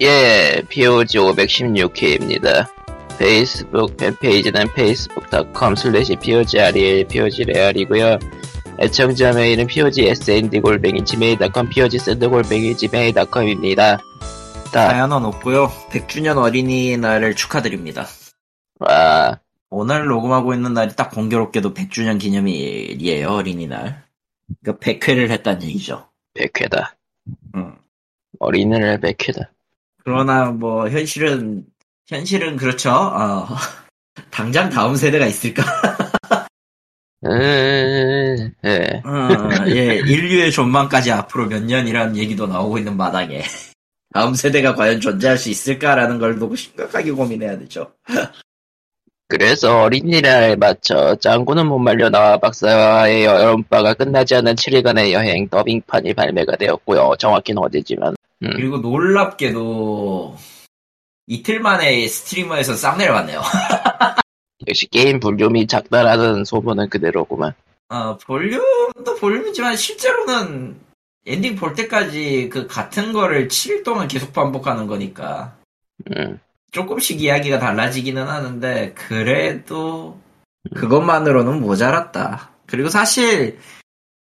예, POG 516회입니다. 페이스북 팬페이지는 facebook.com slash POGREL, POGREAL이고요. 애청자 메일은 POGSND골뱅이 gmail.com, POGSND골뱅이 gmail.com입니다. 다, 사연은 없고요. 100주년 어린이날을 축하드립니다. 와, 오늘 녹음하고 있는 날이 딱 공교롭게도 100주년 기념일이에요, 어린이날. 그러니까 100회를 했다는 얘기죠. 100회다. 음. 어린이날 100회다. 그러나 뭐 현실은 현실은 그렇죠. 어, 당장 다음 세대가 있을까? 음, 예. 어, 예, 인류의 존망까지 앞으로 몇 년이라는 얘기도 나오고 있는 마당에 다음 세대가 과연 존재할 수 있을까라는 걸 두고 심각하게 고민해야 되죠. 그래서 어린이날 맞춰 짱구는 못 말려 나와 박사의 여름바가 끝나지 않은 7일간의 여행 더빙판이 발매가 되었고요. 정확히는 어디지만. 음, 그리고 놀랍게도 이틀 만에 스트리머에서 싹 내려갔네요. 역시 게임 볼륨이 작다라는 소문은 그대로구만. 어, 볼륨도 볼륨이지만 실제로는 엔딩 볼 때까지 그 같은 거를 7일 동안 계속 반복하는 거니까 음, 조금씩 이야기가 달라지기는 하는데 그래도 그것만으로는 모자랐다. 그리고 사실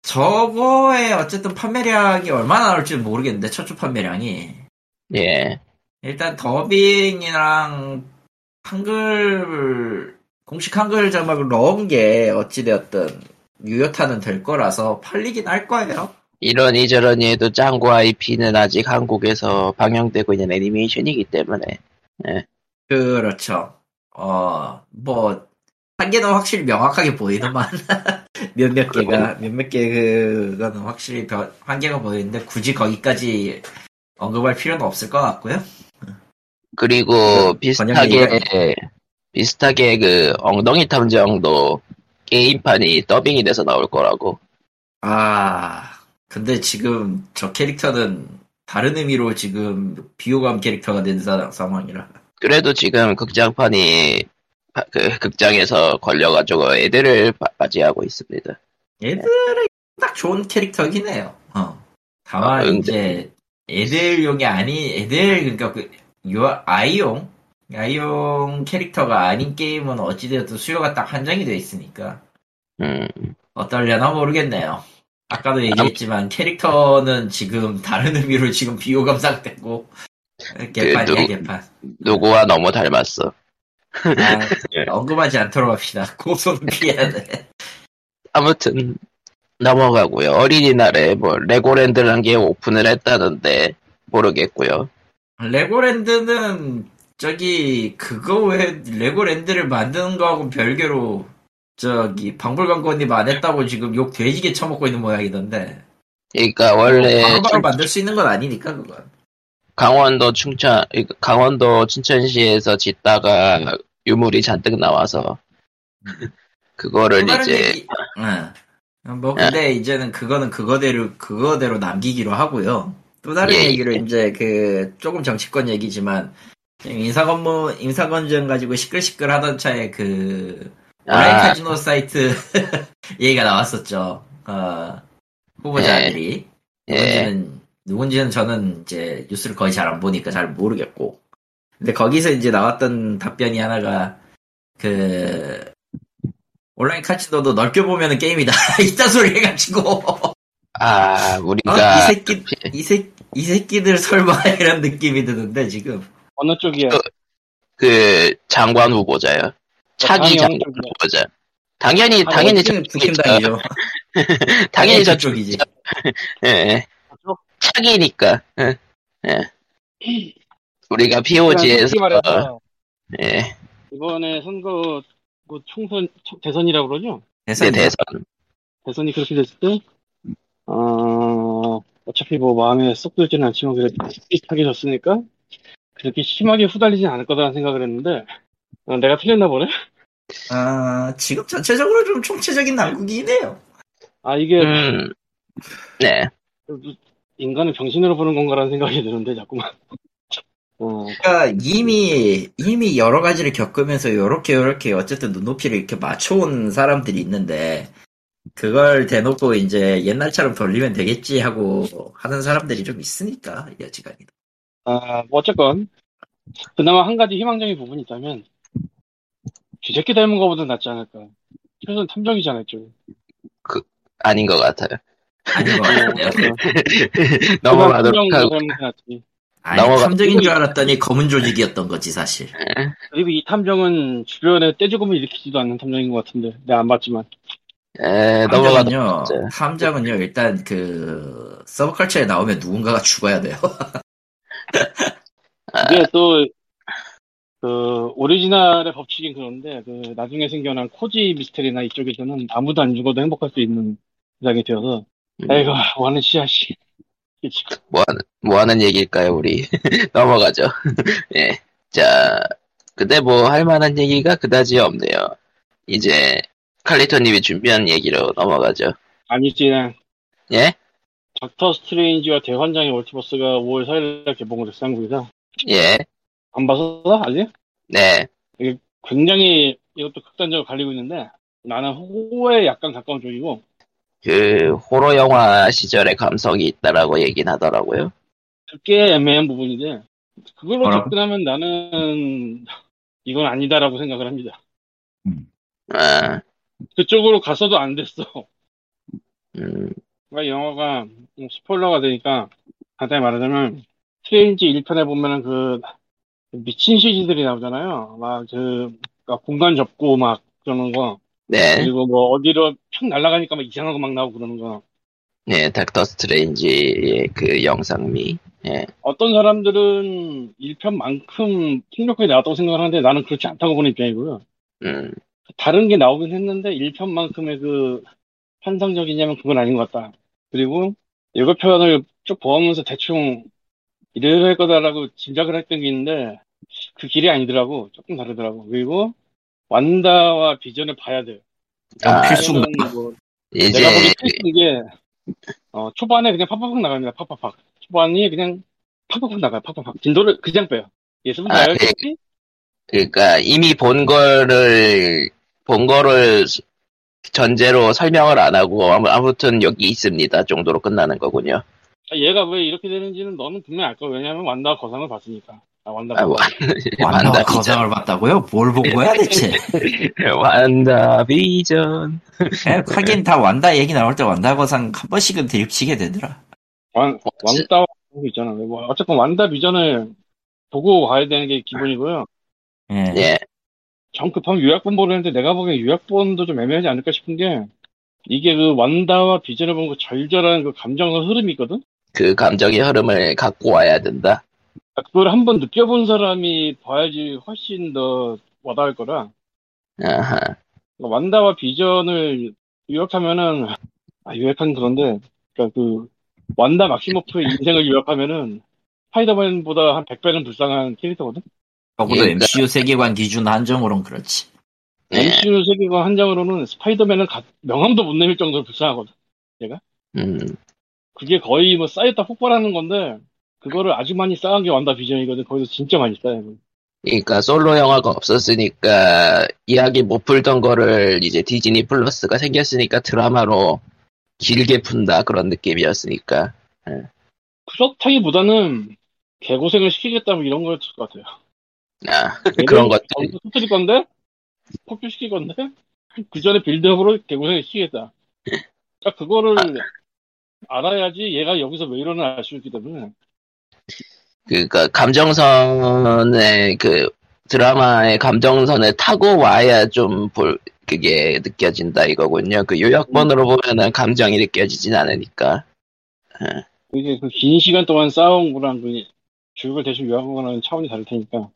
저거의 어쨌든 판매량이 얼마나 나올지 모르겠는데 첫 주 판매량이 예. 일단 더빙이랑 한글 공식 한글 자막을 넣은 게 어찌되었든 유효타는 될 거라서 팔리긴 할 거예요. 이러니 저러니 해도 짱구 IP는 아직 한국에서 방영되고 있는 애니메이션이기 때문에. 그렇죠. 어, 뭐, 한계는 확실히 명확하게 보이더만, 몇몇 개가, 몇몇 개 그거는 확실히 벼- 한계가 보이는데, 굳이 거기까지 언급할 필요는 없을 것 같고요. 그리고 번역 비슷하게, 비슷하게 그 엉덩이 탐정도 게임판이 더빙이 돼서 나올 거라고. 아, 근데 지금 저 캐릭터는 다른 의미로 지금 비호감 캐릭터가 된 사- 상황이라. 그래도 지금 극장판이 파- 그 극장에서 걸려가지고 애들을 바- 맞이하고 있습니다. 애들은 딱 좋은 캐릭터긴 해요. 어. 다만 아, 근데- 이제 애들용이 아니 애들 그러니까 그 요- 아이용 아이용 캐릭터가 아닌 게임은 어찌되었든 수요가 딱 한정이 돼 있으니까 음, 어떨려나 모르겠네요. 아까도 얘기했지만 캐릭터는 지금 다른 의미로 지금 비호감 상태고 개판이야 누구- 개판. 누구와 너무 닮았어. 아, 언급하지 않도록 합시다. 고소는 피해야 돼. 아무튼 넘어가고요. 어린이날에 뭐 레고랜드라는 게 오픈을 했다는데 모르겠고요. 레고랜드는 저기 그거 왜 레고랜드를 만드는 거하고 별개로 저기 방불광고님 안 했다고 지금 욕 돼지게 처먹고 있는 모양이던데 그러니까 원래 바로바로 충- 만들 수 있는 건 아니니까 그건 강원도 충천 강원도 춘천시에서 짓다가 유물이 잔뜩 나와서 그거를 이제 얘기 응. 뭐 근데 이제는 그거는 그거대로 그거대로 남기기로 하고요 또 다른 예, 얘기를 예. 이제 그 조금 정치권 얘기지만 인사건무 인사건전 가지고 시끌시끌 하던 차에 그 온라인 아, 카지노 사이트 얘기가 나왔었죠. 어, 후보자들이 예. 누군지는 누군지는 저는 이제 뉴스를 거의 잘 안 보니까 잘 모르겠고. 근데 거기서 이제 나왔던 답변이 하나가 그 온라인 카지노도 넓게 보면은 게임이다. 이딴 소리 해가지고 아 어? 우리가 이 새끼 이 새, 이 새끼들 설마 이런 느낌이 드는데 지금 어느 쪽이야? 그- 그 장관 후보자요. 차기 당연히 장관? 후보자. 당연히 아, 당연히 저쪽이죠. 당연히 저 저쪽이지. 예, 예. 차기니까. 예. 예. 우리가 POG에서 말해서 예. 이번에 선거 뭐 총선 초- 대선이라고 그러죠? 네, 대선 대선 대선이 그렇게 됐을 때 어, 어차피 뭐 마음에 쏙 들지는 않지만 그래도 비슷하게 졌으니까 그렇게 심하게 후달리진 않을 거라는 생각을 했는데 어, 내가 틀렸나 보네? 아, 지금 전체적으로 좀 총체적인 난국이긴 해요. 아 이게 음. 네. 인간을 병신으로 보는 건가라는 생각이 드는데 자꾸만 어, 그러니까 이미 이미 여러 가지를 겪으면서 요렇게 요렇게 어쨌든 눈높이를 이렇게 맞춰온 사람들이 있는데 그걸 대놓고 이제 옛날처럼 돌리면 되겠지 하고 하는 사람들이 좀 있으니까 여지간히 아, 뭐 어쨌건 그나마 한 가지 희망적인 부분이 있다면 쥐새끼 닮은 거보다 낫지 않을까. 최소한 탐정이잖아요, 좀. 아닌 것 같아요. 아닌 것 같은데요. 넘어가도록 탐정 하고. 아니, 넘어가- 탐정인 줄 알았더니 검은 조직이었던 거지, 사실. 그리고 이 탐정은 주변에 떼죽음을 일으키지도 않는 탐정인 것 같은데 내가 안 봤지만 에, 탐정은요, 하죠. 탐정은요, 일단 그, 서브컬처에 나오면 누군가가 죽어야 돼요. 이게 또, 그, 오리지널의 법칙인 그런데, 그, 나중에 생겨난 코지 미스테리나 이쪽에서는 아무도 안 죽어도 행복할 수 있는 세상이 되어서, 음. 아이고, 뭐 하는 씨앗이. 이게 지금 뭐 하는, 뭐 하는 얘기일까요, 우리? 넘어가죠. 예. 자, 근데 뭐 할 만한 얘기가 그다지 없네요. 이제, 칼리토님이 준비한 얘기로 넘어가죠. 아니지, 예? 닥터 스트레인지와 대환장의 멀티버스가 5월 4일날 개봉을 했어, 한국에서. 예. 안 봐서? 아직? 네. 굉장히 이것도 극단적으로 갈리고 있는데, 나는 호에 약간 가까운 쪽이고, 그, 호러 영화 시절의 감성이 있다라고 얘긴 하더라고요. 그게 애매한 부분인데, 그걸로 뭐라고? 접근하면 나는, 이건 아니다라고 생각을 합니다. 아, 그쪽으로 갔어도 안 됐어. 음, 그러니까 영화가 뭐 스포일러가 되니까 간단히 말하자면 스트레인지 1편에 보면은 그 미친 CG들이 나오잖아요. 막 그 공간 접고 막 그러는 거 네. 그리고 뭐 어디로 펑 날아가니까 막 이상한 거 막 나오고 그러는 거. 네, 닥터 스트레인지의 그 영상미. 예. 어떤 사람들은 1편만큼 폭력하게 나왔다고 생각을 하는데 나는 그렇지 않다고 보는 입장이고요. 음, 다른 게 나오긴 했는데 1편만큼의 그 환상적이냐면 그건 아닌 것 같다. 그리고 예고 편을 쭉 보면서 대충 이래할 거다라고 짐작을 했던 게 있는데 그 길이 아니더라고. 조금 다르더라고. 그리고 완다와 비전을 봐야 돼요. 아, 필수인가? 뭐 이제, 내가 보기 필수인 게 어, 초반에 그냥 팍팍팍 나갑니다. 팍팍팍. 초반이 그냥 팍팍팍 나가요. 팍팍팍. 진도를 그냥 빼요. 예습은 아, 나열겠지? 그러니까 이미 본 거를 본 거를 수- 전제로 설명을 안 하고 아무- 아무튼 여기 있습니다 정도로 끝나는 거군요. 아, 얘가 왜 이렇게 되는지는 너는 분명히 알 거야. 왜냐면 완다와 거상을 봤으니까. 아, 완다. 아. 완다와 완다 거상을 봤다고요? 뭘 본 거야, 대체? 완다 비전. 예, 하긴 다 완다 얘기 나올 때 완다 거상 한 번씩은 들이치게 되더라. 완, 그런 거 있잖아. 뭐, 어쨌건 완다 비전을 보고 가야 되는 게 기본이고요. 예. 예. 정 급하면 요약본 보려는데 내가 보기엔 요약본도 좀 애매하지 않을까 싶은 게 이게 그 완다와 비전을 본그 절절한 그 감정의 흐름이 있거든? 그 감정의 흐름을 갖고 와야 된다. 그걸 한번 느껴본 사람이 봐야지 훨씬 더 와닿을 거라. 아하. 그러니까 완다와 비전을 요약하면은, 아, 요약하는 그런데, 그러니까 그, 완다 막시모프의 인생을 요약하면은, 스파이더맨보다 한 100배는 불쌍한 캐릭터거든? 적어도 예, MCU 세계관 기준 한정으로는 그렇지. 네. MCU 세계관 한장으로는 스파이더맨은 가- 명함도 못 내밀 정도로 불쌍하거든. 음. 그게 거의 뭐 쌓였다 폭발하는 건데, 그거를 아주 많이 쌓은 게 완다 비전이거든. 거기서 진짜 많이 쌓여. 그러니까 솔로 영화가 없었으니까 이야기 못 풀던 거를 이제 디즈니 플러스가 생겼으니까 드라마로 길게 푼다 그런 느낌이었으니까. 그렇다기보다는 개고생을 시키겠다 뭐 이런 거였을 것 같아요. 아, 그런 것들이. 터뜨릴 건데? 폭주시킬 건데? 그 전에 빌드업으로 개고생을 시키겠다. 그러니까 그거를 알아야지 얘가 여기서 왜 이러나 알 수 있기 때문에. 그니까 감정선의 그 드라마의 감정선을 타고 와야 좀 볼 그게 느껴진다 이거군요. 그 요약본으로 보면은 감정이 느껴지진 않으니까. 이게 그 긴 시간 동안 쌓아온 거랑 그 주역을 대충 요약하거나 차원이 다를 테니까.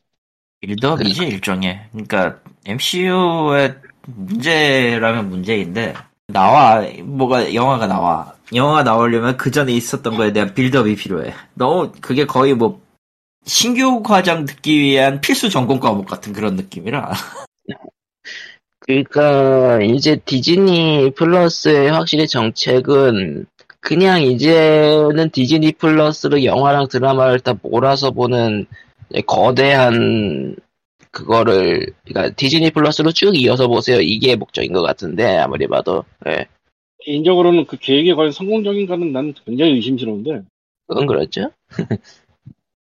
빌드업이지 일종의. 그러니까 MCU의 문제라면 문제인데 나와 뭐가 영화가 나와. 영화가 나오려면 그 전에 있었던 거에 대한 빌드업이 필요해. 너무 그게 거의 뭐 신규 과정 듣기 위한 필수 전공 과목 같은 그런 느낌이라. 그러니까 이제 디즈니 플러스의 확실히 정책은 그냥 이제는 디즈니 플러스로 영화랑 드라마를 다 몰아서 보는 거대한 그거를 그러니까 디즈니 플러스로 쭉 이어서 보세요. 이게 목적인 것 같은데 아무리 봐도 예. 개인적으로는 그 계획이 과연 성공적인가는 난 굉장히 의심스러운데. 그건 그렇죠.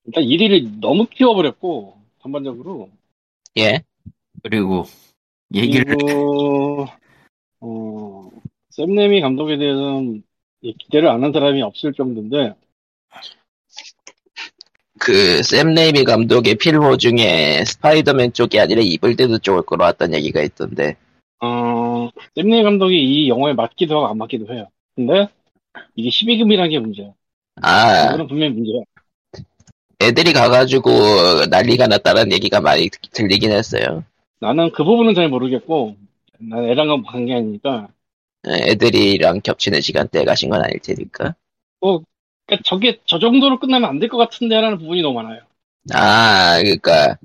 일단 일을 너무 키워버렸고 전반적으로 예. 그리고 얘기를 그리고 어, 샘 레이미 감독에 대해서는 예, 기대를 안 한 사람이 없을 정도인데 그, 샘 레이미 감독의 필모 중에 스파이더맨 쪽이 아니라 Evil Dead 쪽을 끌어왔다는 얘기가 있던데. 어, 샘 레이미 감독이 이 영화에 맞기도 하고 안 맞기도 해요. 근데 이게 12금이라는 게 문제야. 아, 이거는 분명히 문제야. 애들이 가가지고 난리가 났다는 얘기가 많이 들- 들리긴 했어요. 나는 그 부분은 잘 모르겠고 난 애랑 관계 아니니까 예, 애들이랑 겹치는 시간대에 가신 건 아닐 테니까. 그러니까 저게 저 정도로 끝나면 안 될 것 같은데라는 부분이 너무 많아요. 아, 그니까,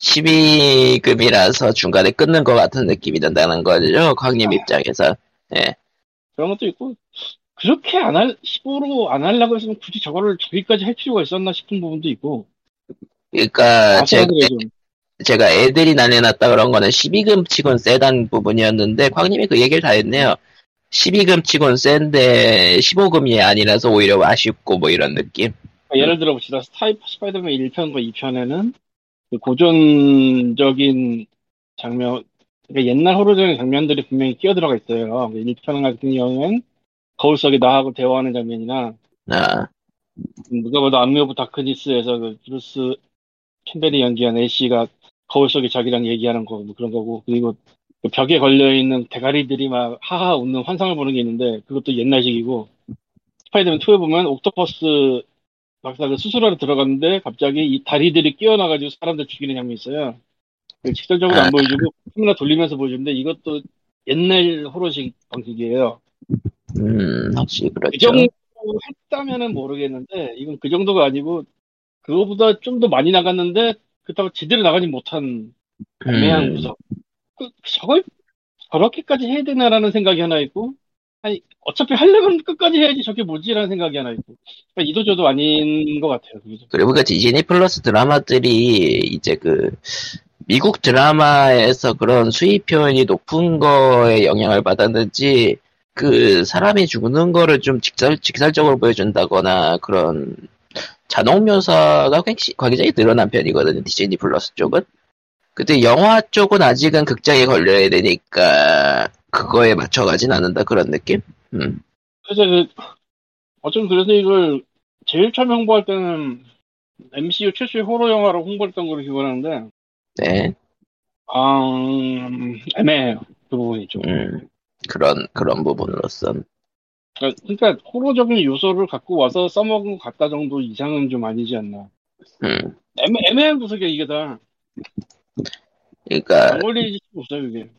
12금이라서 중간에 끊는 것 같은 느낌이 든다는 거죠, 광님 입장에서. 그런 것도 있고 그렇게 안 할, 15로 안 하려고 했으면 굳이 저거를 저기까지 할 필요가 있었나 싶은 부분도 있고 그니까, 제가, 아슬아슬해 좀. 제가 애들이 난리 났다 그런 거는 12금 치곤 세단 부분이었는데, 광님이 그 얘기를 다 했네요. 12금 치곤 센데, 15금이 아니라서 오히려 아쉽고, 뭐 이런 느낌. 그러니까 예를 들어 봅시다. 스타이 스파이더맨 1편과 2편에는 그 고전적인 장면, 그러니까 옛날 horror적인 장면들이 분명히 끼어들어가 있어요. 1편 같은 경우엔 거울 속에 나하고 대화하는 장면이나 아, 누가 봐도 Army of Darkness에서 그 브루스 캠벨이 연기한 애쉬가 거울 속에 자기랑 얘기하는 거, 뭐 그런 거고, 그리고 그 벽에 걸려있는 대가리들이 막 하하 웃는 환상을 보는 게 있는데, 그것도 옛날식이고, 스파이더맨 2에 보면 옥토퍼스 박사가 수술하러 들어갔는데, 갑자기 이 다리들이 깨어나가지고 사람들 죽이는 장면이 있어요. 그 직설적으로 아. 안 보여주고, 카메라 돌리면서 보여주는데, 이것도 옛날 호러식 방식이에요. 음, 확실히 그 그렇죠. 정도 했다면은 모르겠는데 이건 그 정도가 아니고 그거보다 좀 더 많이 나갔는데 그렇다고 제대로 나가지 못한 애매한 음, 구석. 그, 저걸 저렇게까지 해야 되나라는 생각이 하나 있고 아니 어차피 하려면 끝까지 해야지 저게 뭐지라는 생각이 하나 있고 그러니까 이도저도 아닌 것 같아요. 그게 좀. 그리고 그 디즈니 플러스 드라마들이 이제 그 미국 드라마에서 그런 수입 표현이 높은 거에 영향을 받았는지 그 사람이 죽는 거를 좀 직설, 직설적으로 보여준다거나 그런 잔혹 묘사가 굉장히 늘어난 편이거든요. 디즈니 플러스 쪽은. 근데 영화 쪽은 아직은 극장에 걸려야 되니까 그거에 맞춰가진 않는다 그런 느낌? 음. 그래서 그 어쩜 그래서 이걸 제일 처음 홍보할 때는 MCU 최초의 호러 영화로 홍보했던 걸로 기억하는데 네. 아 음, 애매해요. 그 부분이 좀. 음. 그런 그런 부분으로선 그러니까, 그러니까 호러적인 요소를 갖고 와서 써먹은 것 같다 정도 이상은 좀 아니지 않나. 음. 애매, 애매한 구석이야 이게 다. 그러니까 안 걸리지 없어요 이게.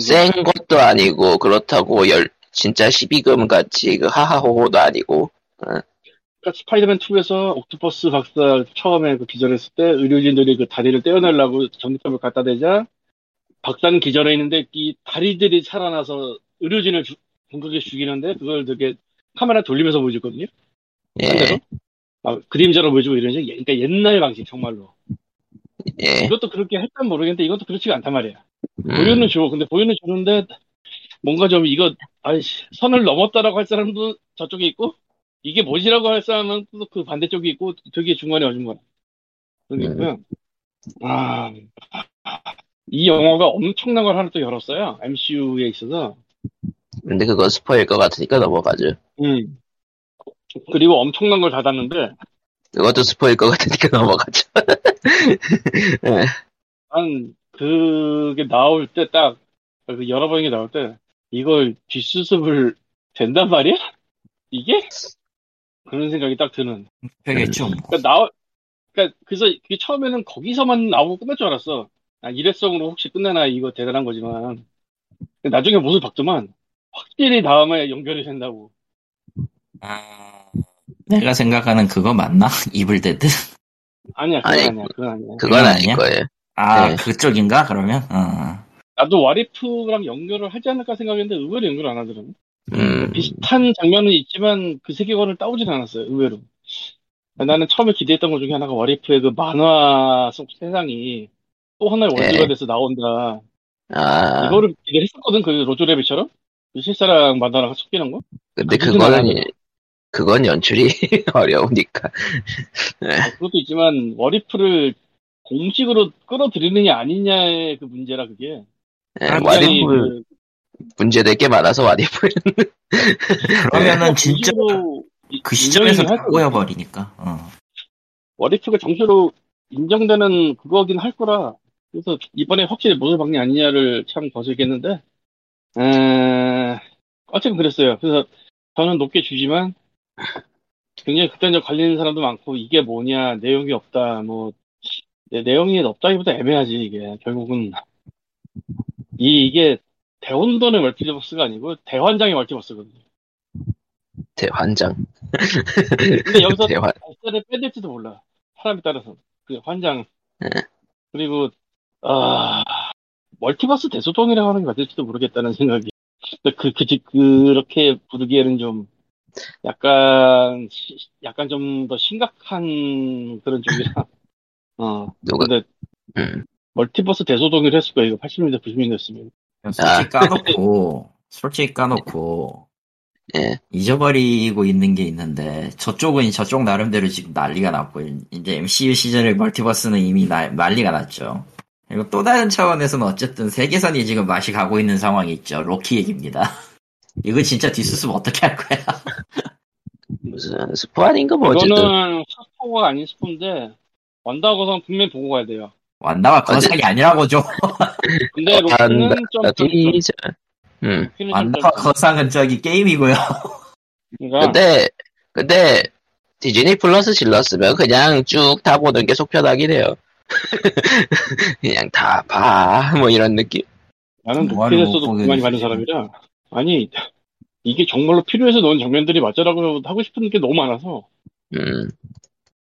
센 것도 아니고 그렇다고 열 진짜 12금 같이 그 하하호호도 아니고 그러니까 스파이더맨 2에서 옥토퍼스 박사 처음에 그 기절했을 때 의료진들이 그 다리를 떼어내려고 전기톱을 갖다 대자 박사는 기절해 있는데 이 다리들이 살아나서 의료진을 주, 공격해 죽이는데 그걸 되게 카메라 돌리면서 보여줬거든요. 예, 상대로. 막 그림자로 보여주고 이런 식. 그러니까 옛날 방식 정말로. 예. 이것도 그렇게 했단 모르겠는데 이것도 그렇지가 않단 말이야. 음, 보여는 줘. 근데 보여는 주는데 뭔가 좀 이거 아이씨 선을 넘었다라고 할 사람도 저쪽에 있고 이게 뭐지라고 할 사람은 또 그 반대쪽에 있고 되게 중간에 어중간해. 그게 있고요. 아, 이 영화가 엄청난 걸 하나 또 열었어요. MCU에 있어서. 근데 그거 스포일 것 같으니까 넘어가죠. 음. 그리고 엄청난 걸 닫았는데 그것도 스포일 것 같으니까 넘어가죠. 예. 한 그게 나올 때딱그 열어보는 게 나올 때 이걸 뒷수습을 된단 말이야? 이게? 그런 생각이 딱 드는. 되겠죠. 뭐. 그러니까 나올 그러니까 그래서 그게 처음에는 거기서만 나오고 끝날 줄 알았어. 아, 일회성으로 혹시 끝내나 이거 대단한 거지만 나중에 모습 봤더만 확실히 다음에 연결이 된다고. 아, 내가 생각하는 그거 맞나? Evil Dead? 아니야, 그건 아니, 아니야, 그건 아니야. 그건 아닐? 거예요. 아, 네. 그쪽인가? 그러면? 어. 나도 What If랑 연결을 하지 않을까 생각했는데 의외로 연결 안 하더라고. 음, 비슷한 장면은 있지만 그 세계관을 따오진 않았어요, 의외로. 나는 처음에 기대했던 것 중에 하나가 와리프의 그 만화 속 세상이 또 하나의 world가 네. 돼서 나온다. 아, 이거를 기대했었거든, 그 로저 래빗처럼? 그 실사랑 만화랑 섞이는 거? 근데 그거는. 그건 연출이 어려우니까. 그것도 있지만 What If를 공식으로 끌어들이느냐 아니냐의 그 문제라 그게. 예, 굉장히 와리프 그 문제될 게 많아서 What If. 그러면은 진짜 공식으로 그 시점에서 다할 거- 꼬여버리니까. 어. What If가 정식으로 인정되는 그거긴 할 거라. 그래서 이번에 확실히 무슨 방이 아니냐를 참 거슬겠는데, 에... 어쨌든 그랬어요. 그래서 저는 높게 주지만 굉장히 극단적 갈리는 사람도 많고 이게 뭐냐 내용이 없다 뭐 네, 내용이 없다기보다 애매하지 이게 결국은 이 이게 대혼돈의 멀티버스가 아니고 대환장의 멀티버스거든요. 대환장. 근데 여기서 대환. 발사를 빼될지도 몰라. 사람에 따라서. 그 환장. 네. 그리고, 아, 멀티버스 대소동이라고 하는 게 맞을지도 모르겠다는 생각이. 그, 그, 그렇게 부르기에는 좀, 약간, 시- 약간 좀 더 심각한 그런 쪽이라. 어. 누가- 근데, 음. 멀티버스 대소동을 했을 거예요. 80년대, 90년대였으면. 솔직히 까놓고, 솔직히 까놓고, 예. 잊어버리고 있는 게 있는데, 저쪽은 저쪽 나름대로 지금 난리가 났고, 이제 MCU 시절의 멀티버스는 이미 나- 난리가 났죠. 그리고 또 다른 차원에서는 어쨌든 세계선이 지금 맛이 가고 있는 상황이 있죠. 로키 얘기입니다. 이거 진짜 뒤수습 어떻게 할 거야? 무슨 스포 아닌가 뭐 어쨌든. 이거는 스포가 아닌 스포인데, 원다고선 분명히 보고 가야 돼요. 완다가 거상이 아니라고 좀. 근데 로키는 완다, 좀, 좀, 좀, 디저. 음. 완다가 거상은 저기 게임이고요. 그러니까 근데, 근데, 디즈니 플러스 질렀으면 그냥 쭉 다 보는 게 속 편하긴 해요. 그냥 다 봐. 뭐 이런 느낌. 나는 못 보게 그만이 많은 되지. 사람이라 아니 이게 정말로 필요해서 넣은 장면들이 맞자라고 하고 싶은 게 너무 많아서 음.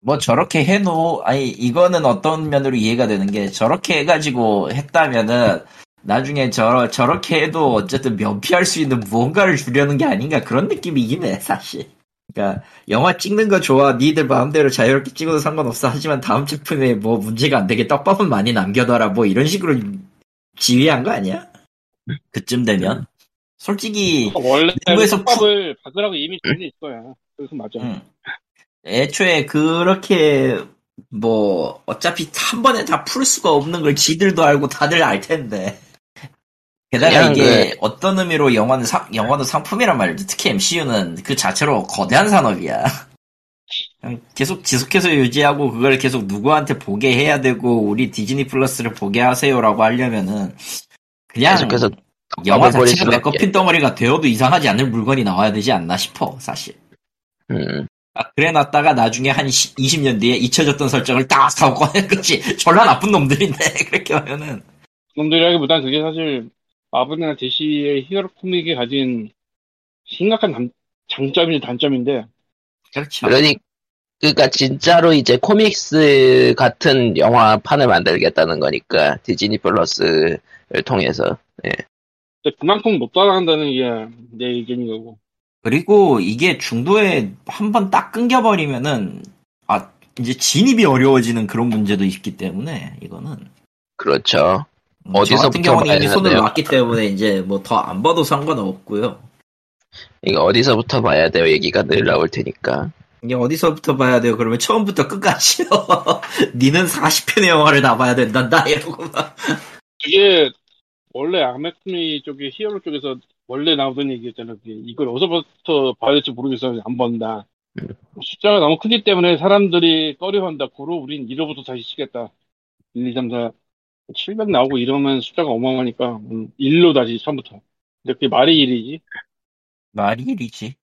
뭐 저렇게 해놓, 아니, 이거는 어떤 면으로 이해가 되는 게, 저렇게 해가지고 했다면은, 나중에 저, 저렇게 해도 어쨌든 면피할 수 있는 무언가를 주려는 게 아닌가 그런 느낌이긴 해, 사실. 그러니까, 영화 찍는 거 좋아, 니들 마음대로 자유롭게 찍어도 상관없어. 하지만 다음 제품에 뭐 문제가 안 되게 떡밥은 많이 남겨둬라, 뭐 이런 식으로 지휘한 거 아니야? 그쯤 되면? 솔직히, 원래 일부에서 수법을 박으라고 이미 정해져 있을 거야 그래서 맞아 응. 애초에 그렇게 뭐 어차피 한 번에 다 풀 수가 없는 걸 지들도 알고 다들 알 텐데. 게다가 이게 어떤 의미로 영화는 상, 영화도 상품이란 말이지. 특히 MCU는 그 자체로 거대한 산업이야. 계속 지속해서 유지하고 그걸 계속 누구한테 보게 해야 되고 우리 디즈니 플러스를 보게 하세요라고 하려면은 그냥 계속해서 영화 자체가. 메커핀 덩어리가 되어도 이상하지 않을 물건이 나와야 되지 않나 싶어 사실. 음. 아, 그래 놨다가 나중에 한 20년 뒤에 잊혀졌던 설정을 딱 하고 꺼낸 거지. 졸라 나쁜 놈들인데, 그렇게 하면은. 놈들이라기보단 그게 사실 마블이나 DC의 히어로 코믹이 가진 심각한 단- 장점이 단점인데 그렇죠. 그러니, 그니까 진짜로 이제 코믹스 같은 영화 판을 만들겠다는 거니까, 디즈니 플러스를 통해서. 근데 그만큼 못 따라간다는 게 내 의견인 거고 그리고 이게 중도에 한 번 딱 끊겨버리면은, 아, 이제 진입이 어려워지는 그런 문제도 있기 때문에, 이거는. 그렇죠. 음, 저 어디서부터 같은 경우는 이미 봐야 손을? 놨기 때문에 이제 뭐 더 안 봐도 상관없고요. 이거 어디서부터 봐야 돼요? 얘기가 늘 나올 테니까. 이게 어디서부터 봐야 돼요? 그러면 처음부터 끝까지요. 니는 40편의 영화를 다 봐야 된단다, 이러고 막. 그게 원래 아메코미 쪽에 hero 쪽에서 원래 나오던 얘기였잖아. 그게 이걸 어디서부터 봐야 될지 모르겠어. 안 본다. 음. 숫자가 너무 크기 때문에 사람들이 꺼려한다. 고로 우린 1호부터 다시 치겠다. 1, 2, 3, 4, 700 나오고 이러면 숫자가 어마어마하니까 음, 1로 다시 처음부터. 근데 그게 말이 1이지. 말이 1이지.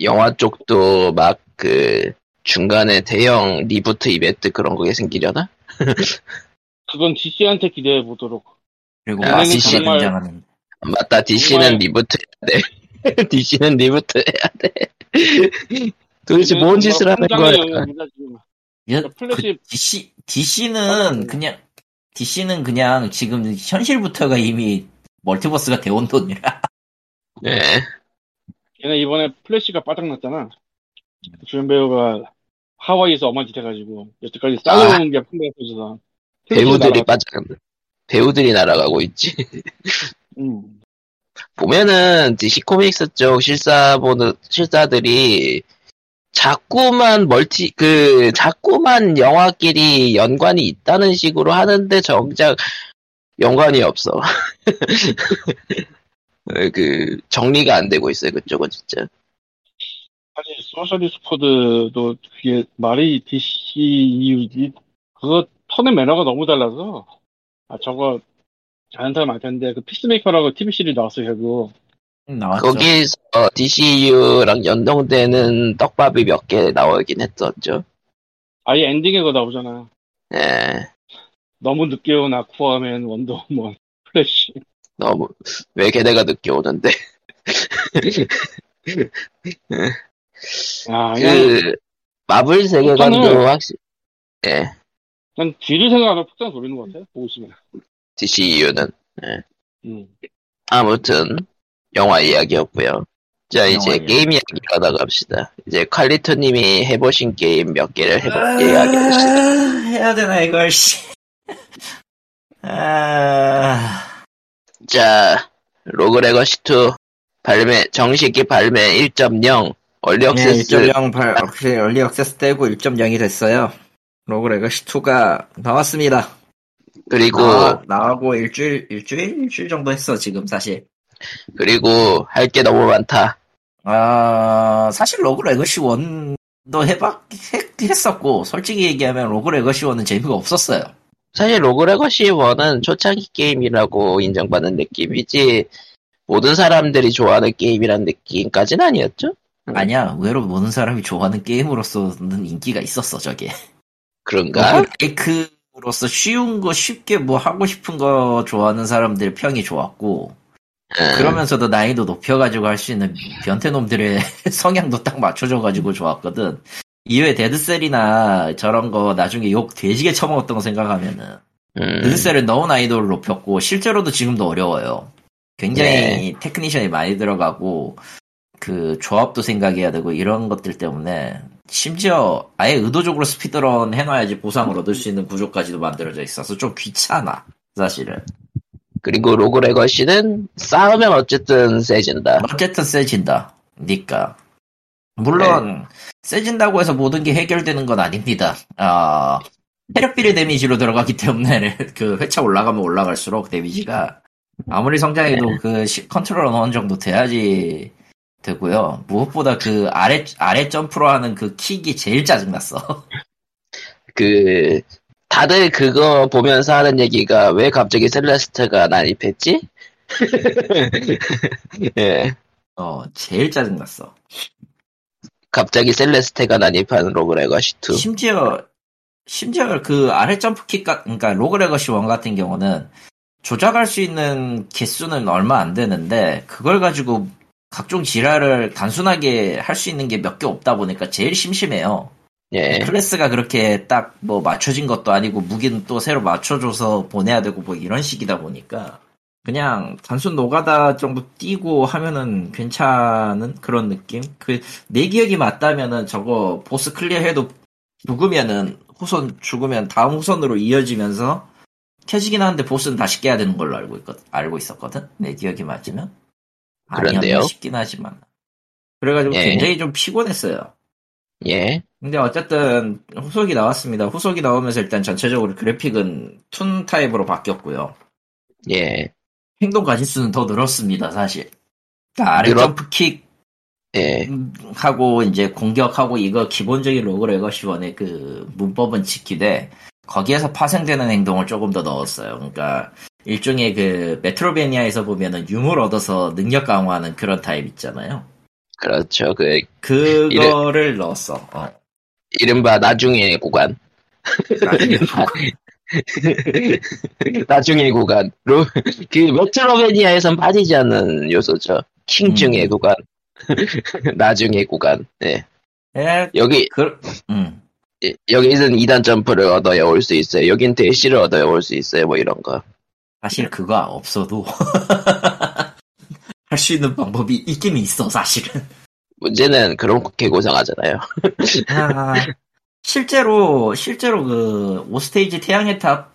영화 쪽도 막 그 중간에 대형 reboot 이벤트 그런 거게 생기려나? 그건 DC한테 기대해 보도록. 그리고 아, DC. 등장하는. 맞다, DC는 정말- 리부트 해야 돼. DC는 리부트 해야 돼. 도대체 뭔 짓을 하는 거야? 영역이다, 지금. 야, 플래시- 그 DC, DC는 그냥, DC는 그냥 지금 현실부터가 이미 multiverse가 대혼돈이라. 네. 걔네 이번에 플래시가 바닥났잖아. 주연 배우가 하와이에서 어마짓 해가지고 여태까지 쌓여온 게 풍부해 터져서 배우들이 빠져, 배우들이 날아가고 있지. 음. 보면은 DC 코믹스 쪽 실사 보는 실사들이 자꾸만 멀티 그 자꾸만 영화끼리 연관이 있다는 식으로 하는데 정작 연관이 없어. 그 정리가 안 되고 있어요 그쪽은 진짜. 사실 수어사이드 스쿼드도 그게 말이 DCU지 그거 tone and manner가 너무 달라서 아 저거 아는 사람 알 텐데 그 피스메이커라고 TV 시리즈 나왔어요 결국. 나왔죠. 거기서 DCU랑 연동되는 떡밥이 몇 개 나오긴 했었죠. 아예 엔딩에 그거 나오잖아. 예. 너무 늦게 온 아쿠아맨 원더우먼 플래시. 너무 왜 걔네가 늦게 오는데? 아 그냥 그 마블 세계관도 확실히 예 난 뒤를 생각 안 하고 폭탄 돌리는 것 같아 보고 있으면 DCU는 음. 아무튼 영화 이야기였고요. 자 이제 영화 이야기. 게임 이야기로 나갑시다. 이제 칼리토님이 해보신 게임 몇 개를 해보 아, 이야기해봅시다. 해야 되나 이걸 씨. 아, 자 로그 레거시 2 발매 정식이 발매 1.0 early 예, access 1.0 발, 확실히 early access 떼고 1.0이 됐어요. 로그 레거시 2가 나왔습니다. 그리고 나, 나하고 일주일, 일주일? 일주일 정도 했어, 지금 사실. 그리고 할 게 너무 많다. 아, 사실 로그 레거시 1도 해봤, 했, 했었고, 솔직히 얘기하면 로그 레거시 1은 재미가 없었어요. 사실 로그 레거시 1은 초창기 게임이라고 인정받는 느낌이지 모든 사람들이 좋아하는 게임이란 느낌까지는 아니었죠? 아니야, 의외로 모든 사람이 좋아하는 게임으로서는 인기가 있었어, 저게. 그런가? roguelike로서 쉬운 거, 쉽게 뭐 하고 싶은 거 좋아하는 사람들 평이 좋았고, 음, 그러면서도 난이도 높여가지고 할 수 있는 변태놈들의 성향도 딱 맞춰줘가지고 좋았거든. 이외에 데드셀이나 저런 거 나중에 욕 돼지게 처먹었던 거 생각하면은, 음, 데드셀은 너무 난이도를 높였고, 실제로도 지금도 어려워요. 굉장히 네. technician이 많이 들어가고, 그 조합도 생각해야 되고, 이런 것들 때문에, 심지어 아예 의도적으로 speedrun 해놔야지 보상을 얻을 수 있는 구조까지도 만들어져 있어서 좀 귀찮아, 사실은. 그리고 Rogue Legacy는 싸우면 어쨌든 세진다. 어쨌든 세진다. 니까. 물론 세진다고 해서 모든 게 해결되는 건 아닙니다. 아 체력 비례 데미지로 들어가기 때문에 그 회차 올라가면 올라갈수록 데미지가 아무리 성장해도 그 시- 컨트롤은 어느 정도 돼야지 되고요. 무엇보다 그 아래 아래 점프로 하는 그 킥이 제일 짜증났어. 그 다들 그거 보면서 하는 얘기가 왜 갑자기 Celeste가 난입했지? 예, 어 제일 짜증났어. 갑자기 Celeste가 난입한 Rogue Legacy 2. 심지어 심지어 그 아래 점프킥 같 그러니까 Rogue Legacy 1 같은 경우는 조작할 수 있는 개수는 얼마 안 되는데 그걸 가지고 각종 지랄을 단순하게 할 수 있는 게 몇 개 없다 보니까 제일 심심해요. 예, 클래스가 그렇게 딱 뭐 맞춰진 것도 아니고 무기는 또 새로 맞춰줘서 보내야 되고 뭐 이런 식이다 보니까 그냥 단순 노가다 정도 뛰고 하면은 괜찮은 그런 느낌? 그 내 기억이 맞다면은 저거 보스 클리어해도 죽으면은 후손 죽으면 다음 후손으로 이어지면서 켜지긴 하는데 보스는 다시 깨야 되는 걸로 알고 있거 알고 있었거든. 내 기억이 맞으면 그런데요? 싶긴 하지만 그래가지고 예. 굉장히 좀 피곤했어요. 예, 근데 어쨌든 후속이 나왔습니다. 후속이 나오면서 일단 전체적으로 그래픽은 toon 타입으로 바뀌었고요. 예, 행동 가짓수는 더 늘었습니다, 사실. 그러니까 아래 늘었- 점프킥 예, 하고 이제 공격하고 이거 기본적인 Rogue Legacy one의 그 문법은 지키되 거기에서 파생되는 행동을 조금 더 넣었어요. 그러니까 일종의 그 메트로베니아에서 보면은 유물 얻어서 능력 강화하는 그런 타입 있잖아요. 그렇죠. 그 그거를 넣었어. 어. 이른바 나중의 구간. 나중에 구간. 로, 그 메트로베니아에선 빠지지 않는 요소죠. 킹증의 음. 구간. 나중의 구간. 네. 예, 여기 그, 음. 예, 여기는 2단 점프를 얻어야 올 수 있어요. 여긴 대시를 얻어야 올 수 있어요. 뭐 이런 거. 사실 그거 없어도 할 수 있는 방법이 있긴 있어 사실은 문제는 그런 게 고생하잖아요. 아, 실제로 실제로 그 5스테이지 태양의 탑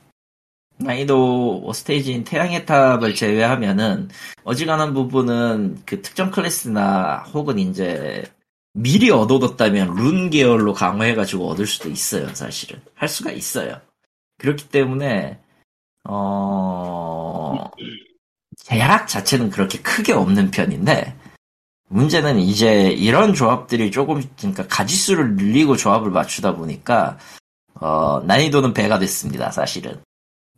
난이도 5스테이지인 태양의 탑을 제외하면은 어지간한 부분은 그 특정 클래스나 혹은 이제 미리 얻어뒀다면 룬 계열로 강화해가지고 얻을 수도 있어요, 사실은. 할 수가 있어요. 그렇기 때문에, 어, 계약 자체는 그렇게 크게 없는 편인데, 문제는 이제 이런 조합들이 조금, 그러니까 가지수를 늘리고 조합을 맞추다 보니까, 어, 난이도는 배가 됐습니다, 사실은.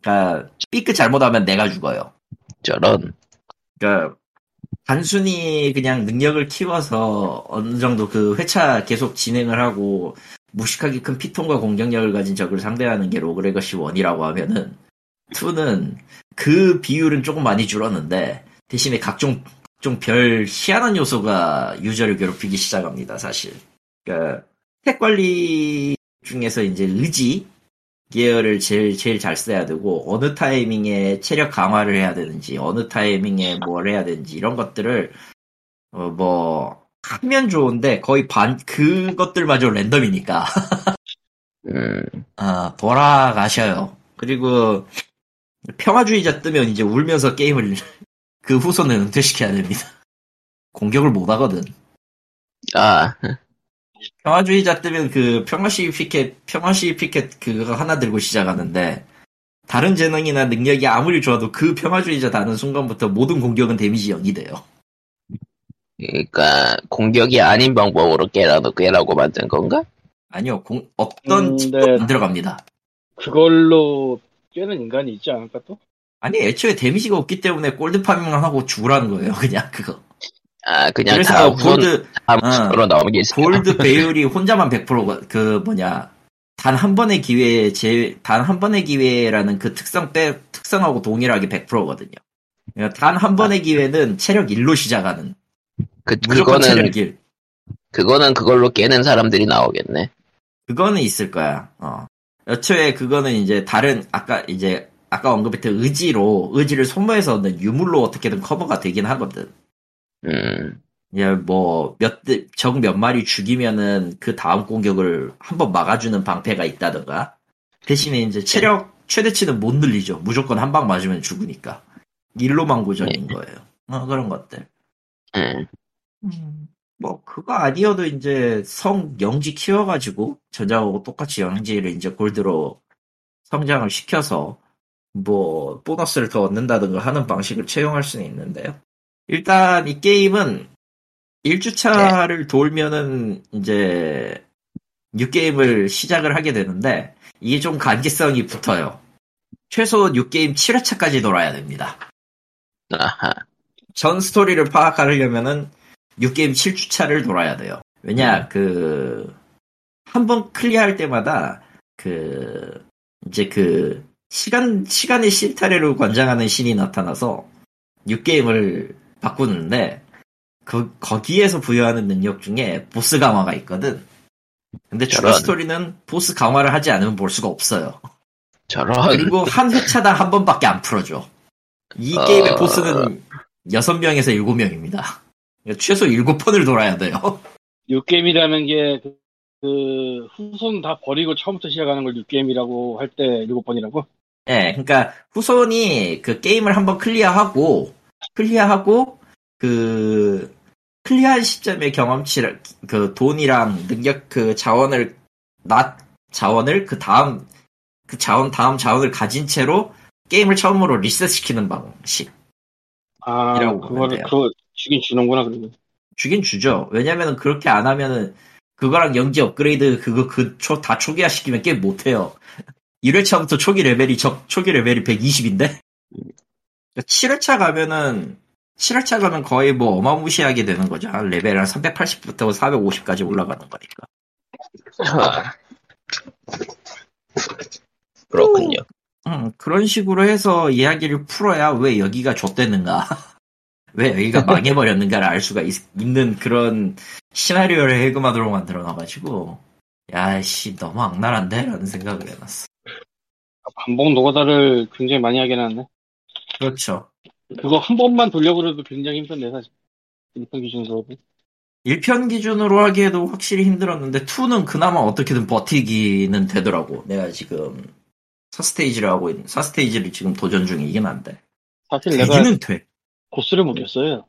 그러니까, 삐끗 잘못하면 내가 죽어요. 저런. 그러니까 단순히 그냥 능력을 키워서 어느 정도 그 회차 계속 진행을 하고 무식하게 큰 피통과 공격력을 가진 적을 상대하는 게 Rogue Legacy 1이라고 하면은 2는 그 비율은 조금 많이 줄었는데 대신에 각종 좀 별 희한한 요소가 유저를 괴롭히기 시작합니다 사실. 그러니까 택 관리 중에서 이제 의지 계열을 제일 제일 잘 써야 되고 어느 타이밍에 체력 강화를 해야 되는지 어느 타이밍에 뭘 해야 되는지 이런 것들을 어 뭐 하면 좋은데 거의 반 그것들마저 랜덤이니까. 음, 아 돌아가셔요. 그리고 평화주의자 뜨면 이제 울면서 게임을 그 후손을 은퇴시켜야 됩니다. 공격을 못 하거든. 아, 평화주의자 뜨면 그 평화시위 피켓, 평화시위 피켓 그거 하나 들고 시작하는데, 다른 재능이나 능력이 아무리 좋아도 그 평화주의자 다는 순간부터 모든 공격은 데미지 0이 돼요. 그러니까 공격이 아닌 방법으로 깨라고 깨라고 만든 건가? 아니요, 공- 어떤 음, 팁도 네. 안 들어갑니다. 그걸로 깨는 인간이 있지 않을까 또? 아니, 애초에 데미지가 없기 때문에 골드 파밍만 하고 죽으라는 거예요, 그냥 그거. 아, 그냥 그래서 다 우선 골드, 다 어. 우선으로 넘기세요. 골드 배율이 혼자만 100%가, 그 뭐냐, 단 한 번의 기회에 제, 단 한 번의 기회라는 그 특성 빼, 특성하고 동일하게 100%거든요. 그러니까 단 한 번의 기회는 체력 1로 시작하는. 그 무조건 그거는 체력 1. 그거는 그걸로 깨는 사람들이 나오겠네. 그거는 있을 거야. 어. 애초에 그거는 이제 다른, 아까 이제, 아까 언급했던 의지로, 의지를 소모해서 얻는 유물로 어떻게든 커버가 되긴 하거든. 음, 예, 뭐, 몇, 적 몇 마리 죽이면은 그 다음 공격을 한 번 막아주는 방패가 있다던가. 대신에 이제 체력 최대치는 못 늘리죠. 무조건 한 방 맞으면 죽으니까. 일로만 고정인 거예요. 어, 그런 것들. 음. 음, 뭐, 그거 아니어도 이제 성 영지 키워가지고, 전작하고 똑같이 영지를 이제 골드로 성장을 시켜서, 뭐, 보너스를 더 얻는다든가 하는 방식을 채용할 수는 있는데요. 일단 이 게임은 1주차를 돌면은 이제 new game을 시작을 하게 되는데, 이게 좀 간기성이 붙어요. 최소 new game 7회차까지 돌아야 됩니다. 아하. 전 스토리를 파악하려면은 new game 7주차를 돌아야 돼요. 왜냐, 그, 한 번 클리어할 때마다, 그, 이제 그, 시간, 시간의 실타래로 권장하는 신이 나타나서 new game을 바꾸는데, 그, 거기에서 부여하는 능력 중에 보스 강화가 있거든. 근데 추가 저런. 스토리는 보스 강화를 하지 않으면 볼 수가 없어요. 저런. 그리고 한 회차당 한 번밖에 안 풀어줘. 이 어. 게임의 보스는 6명에서 7명입니다. 최소 7번을 돌아야 돼요. new game이라는 게, 그, 그 후손 다 버리고 처음부터 시작하는 걸 new game이라고 할때 일곱 번이라고? 예, 그러니까 후손이 그 게임을 한번 클리어하고 클리어하고 그 클리어한 시점의 경험치를 그 돈이랑 능력 그 자원을 낫 자원을 그 다음 그 자원 다음 자원을 가진 채로 게임을 처음으로 리셋시키는 방식. 아, 그거를. 그거 주긴 주는구나, 그러면. 주긴 주죠. 왜냐면은 그렇게 안 하면은 그거랑 영지 업그레이드 그거 그 초 다 초기화 시키면 게임 못 해요. 1회차부터 초기 레벨이 적 초기 레벨이 120인데 7회차 가면은 7회차 가면 거의 뭐 어마무시하게 되는 거죠. 한 레벨 한 380부터 450까지 올라가는 거니까. 그렇군요. 음, 그런 식으로 해서 이야기를 풀어야 왜 여기가 좆됐는가, 왜 여기가 망해버렸는가를 알 수가 있, 는 그런 시나리오를 해금하도록 만들어 놔가지고, 야씨 너무 악랄한데? 라는 생각을 해놨어. 반복 노가다를 굉장히 많이 하긴 하네. 그렇죠. 그거 한 번만 돌려고 해도 굉장히 힘든데, 사실. 일편 기준으로도. 1편 기준으로 하기에도 확실히 힘들었는데 2는 그나마 어떻게든 버티기는 되더라고. 내가 지금 4스테이지를 하고 있는 4스테이지를 지금 도전 중이긴 한데 사실 내가 되기는 돼. 보스를 못 했어요.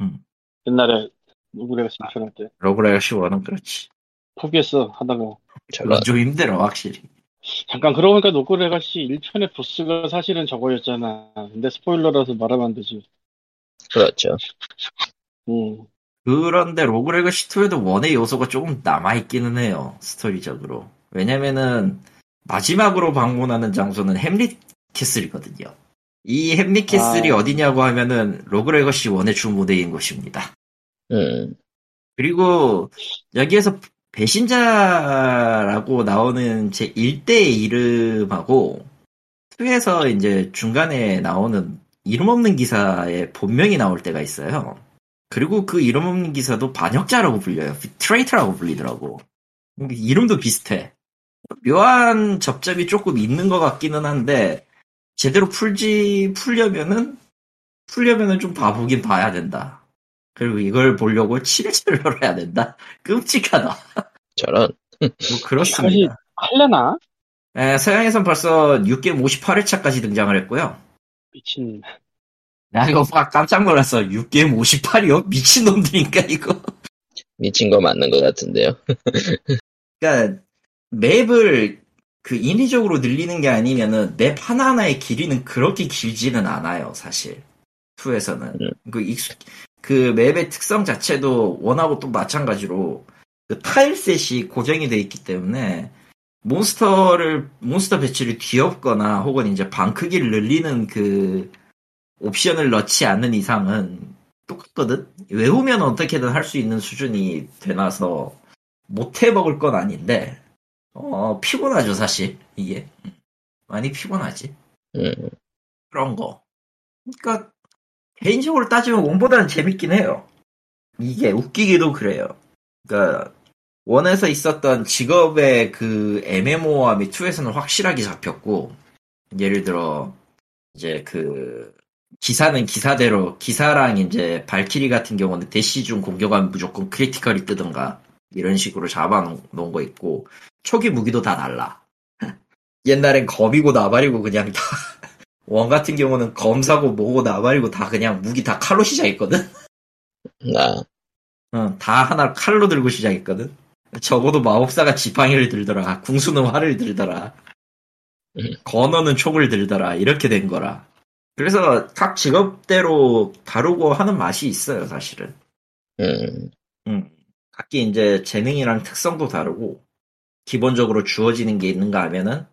음. 옛날에 Rogue Legacy 1편 할 때 Rogue Legacy 1은 그렇지. 포기했어 하다가 저런 좀 힘들어 확실히. 잠깐 그러고 보니까 Rogue Legacy 1편의 보스가 사실은 저거였잖아 근데 스포일러라서 말하면 안 되지 그렇죠. 음. 그런데 Rogue Legacy 2에도 one의 요소가 조금 남아있기는 해요. 스토리적으로. 왜냐면은 마지막으로 방문하는 장소는 Hamson Castle이거든요. 이 햄릿 캐슬이 아. 어디냐고 하면은 Rogue Legacy 1의 주무대인 곳입니다. 음, 그리고 여기에서 배신자라고 나오는 제 1대의 이름하고 2에서 이제 중간에 나오는 이름 없는 기사에 본명이 나올 때가 있어요. 그리고 그 이름 없는 기사도 반역자라고 불려요. traitor라고 불리더라고. 이름도 비슷해. 묘한 접점이 조금 있는 것 같기는 한데 제대로 풀지 풀려면은 풀려면은 좀 봐보긴 봐야 된다. 그리고 이걸 보려고 7일째를 해야 된다. 끔찍하다. 저런. 뭐 그렇습니다. 할래나? 에, 서양에선 벌써 6게임 58회차까지 등장을 했고요. 미친 나 이거 막 깜짝 놀랐어. 6게임 58이요? 미친놈들인가 이거? 미친 거 맞는 것 같은데요. 그러니까 맵을 그 인위적으로 늘리는 게 아니면은 맵 하나하나의 길이는 그렇게 길지는 않아요, 사실. 2에서는. 음. 그 익숙, 그 맵의 특성 자체도 원하고 또 마찬가지로 그 타일셋이 고정이 돼 있기 때문에 몬스터를, 몬스터 배치를 뒤엎거나 혹은 이제 방 크기를 늘리는 그 옵션을 넣지 않는 이상은 똑같거든? 외우면 어떻게든 할 수 있는 수준이 되나서 못 해먹을 건 아닌데, 어, 피곤하죠, 사실, 이게. 많이 피곤하지. 음, 그런 거. 그러니까, 개인적으로 따지면 원보다는 재밌긴 해요. 이게 웃기기도 그래요. 그러니까, 원에서 있었던 직업의 그 애매모호함이 2에서는 확실하게 잡혔고, 예를 들어, 이제 그, 기사는 기사대로, 기사랑 이제 발키리 같은 경우는 대시 중 공격하면 무조건 크리티컬이 뜨든가, 이런 식으로 잡아놓은 거 있고, 초기 무기도 다 달라. 옛날엔 검이고 나발이고 그냥 다, 원 같은 경우는 검사고 뭐고 나발이고 다 그냥 무기 다 칼로 시작했거든? 나, 어, 다 하나 칼로 들고 시작했거든? 적어도 마법사가 지팡이를 들더라. 궁수는 활을 들더라. 음. 건어는 총을 들더라. 이렇게 된 거라. 그래서 각 직업대로 다루고 하는 맛이 있어요, 사실은. 음, 음. 각기 이제 재능이랑 특성도 다르고, 기본적으로 주어지는 게 있는가 하면은,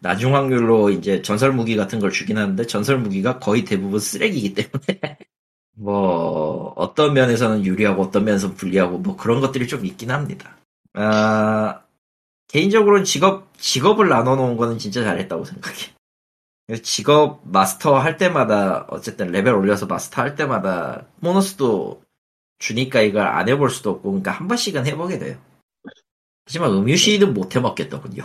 나중 확률로 이제 전설 무기 같은 걸 주긴 하는데, 전설 무기가 거의 대부분 쓰레기이기 때문에, 뭐, 어떤 면에서는 유리하고 어떤 면에서는 불리하고, 뭐 그런 것들이 좀 있긴 합니다. 아, 개인적으로는 직업, 직업을 나눠 놓은 거는 진짜 잘했다고 생각해. 직업 마스터 할 때마다, 어쨌든 레벨 올려서 마스터 할 때마다, 보너스도 주니까 이걸 안 해볼 수도 없고, 그러니까 한 번씩은 해보게 돼요. 하지만 음유시는 못 해 먹겠더군요.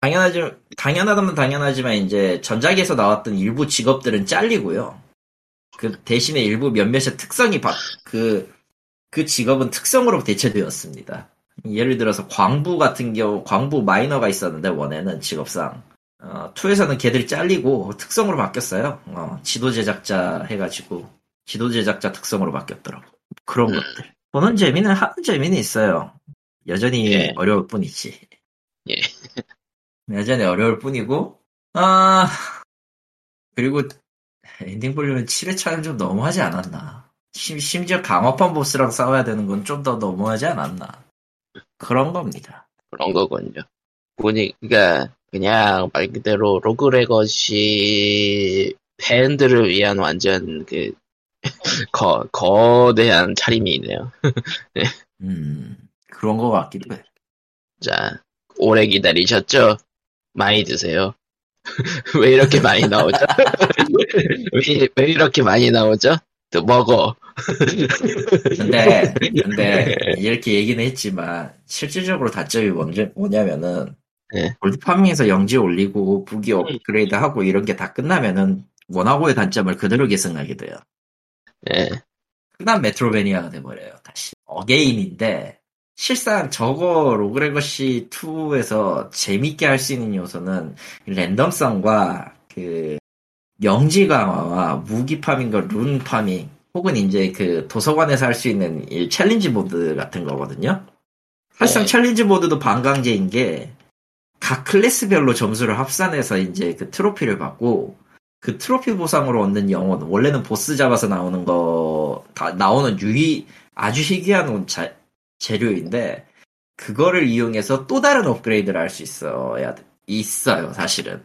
당연하지, 당연하다면 당연하지만 이제 전작에서 나왔던 일부 직업들은 잘리고요. 그 대신에 일부 몇몇의 특성이 바, 그, 그 직업은 특성으로 대체되었습니다. 예를 들어서 광부 같은 경우, 광부 마이너가 있었는데, 원에는 직업상. 어, 2에서는 걔들이 잘리고 특성으로 바뀌었어요. 어, 지도 제작자 해가지고, 지도 제작자 특성으로 바뀌었더라고. 그런 음. 것들. 보는 재미는 하는 재미는 있어요. 여전히 예. 어려울 뿐이지. 예. 여전히 어려울 뿐이고, 아, 그리고 엔딩 보려면 7회차는 좀 너무하지 않았나. 심, 심지어 강화판 보스랑 싸워야 되는 건 좀 더 너무하지 않았나. 그런 겁니다. 그런 거군요. 보니까, 그냥 말 그대로 Rogue Legacy 팬들을 위한 완전 그, 거, 거대한 차림이네요. 음, 그런 것 같기도 해. 자, 오래 기다리셨죠? 많이 드세요. 왜 이렇게 많이 나오죠? 왜, 왜 이렇게 많이 나오죠? 또 먹어. 근데, 근데, 이렇게 얘기는 했지만, 실질적으로 단점이 뭔지, 뭐냐면은, 네. 골드 farming에서 영지 올리고, 무기 업그레이드 하고 이런 게 다 끝나면은, one하고의 단점을 그대로 계승하게 돼요. 예, 흔한 Metroidvania가 돼버려요, 다시. again인데, 실상 저거 Rogue Legacy 2에서 재밌게 할 수 있는 요소는 랜덤성과 그 영지 강화와 무기 farming과 rune farming 혹은 이제 그 도서관에서 할 수 있는 이 challenge mode 같은 거거든요. 사실상 네. challenge mode도 반강제인 게 각 클래스별로 점수를 합산해서 이제 그 트로피를 받고 그 트로피 보상으로 얻는 영혼 원래는 보스 잡아서 나오는 거 다 나오는 유희 아주 희귀한 자- 재료인데 그거를 이용해서 또 다른 업그레이드를 할 수 있어야 돼- 있어요 사실은.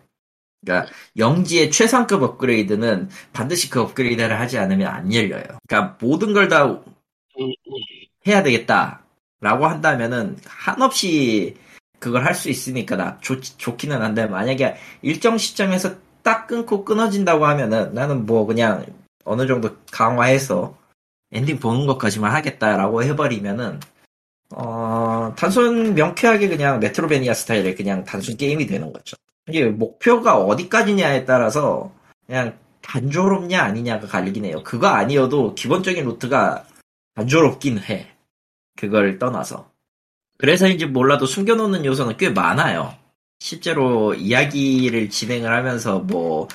그러니까 영지의 최상급 업그레이드는 반드시 그 업그레이드를 하지 않으면 안 열려요. 그러니까 모든 걸 다 해야 되겠다라고 한다면은 한없이 그걸 할 수 있으니까 나 좋, 좋기는 한데 만약에 일정 시점에서 딱 끊고 끊어진다고 하면은 나는 뭐 그냥 어느 정도 강화해서 엔딩 보는 것까지만 하겠다라고 해버리면은 어 단순 명쾌하게 그냥 메트로베니아 스타일의 그냥 단순 게임이 되는 거죠. 이게 목표가 어디까지냐에 따라서 그냥 단조롭냐 아니냐가 갈리긴 해요. 그거 아니어도 기본적인 루트가 단조롭긴 해. 그걸 떠나서. 그래서인지 몰라도 숨겨놓는 요소는 꽤 많아요. 실제로 이야기를 진행을 하면서 뭐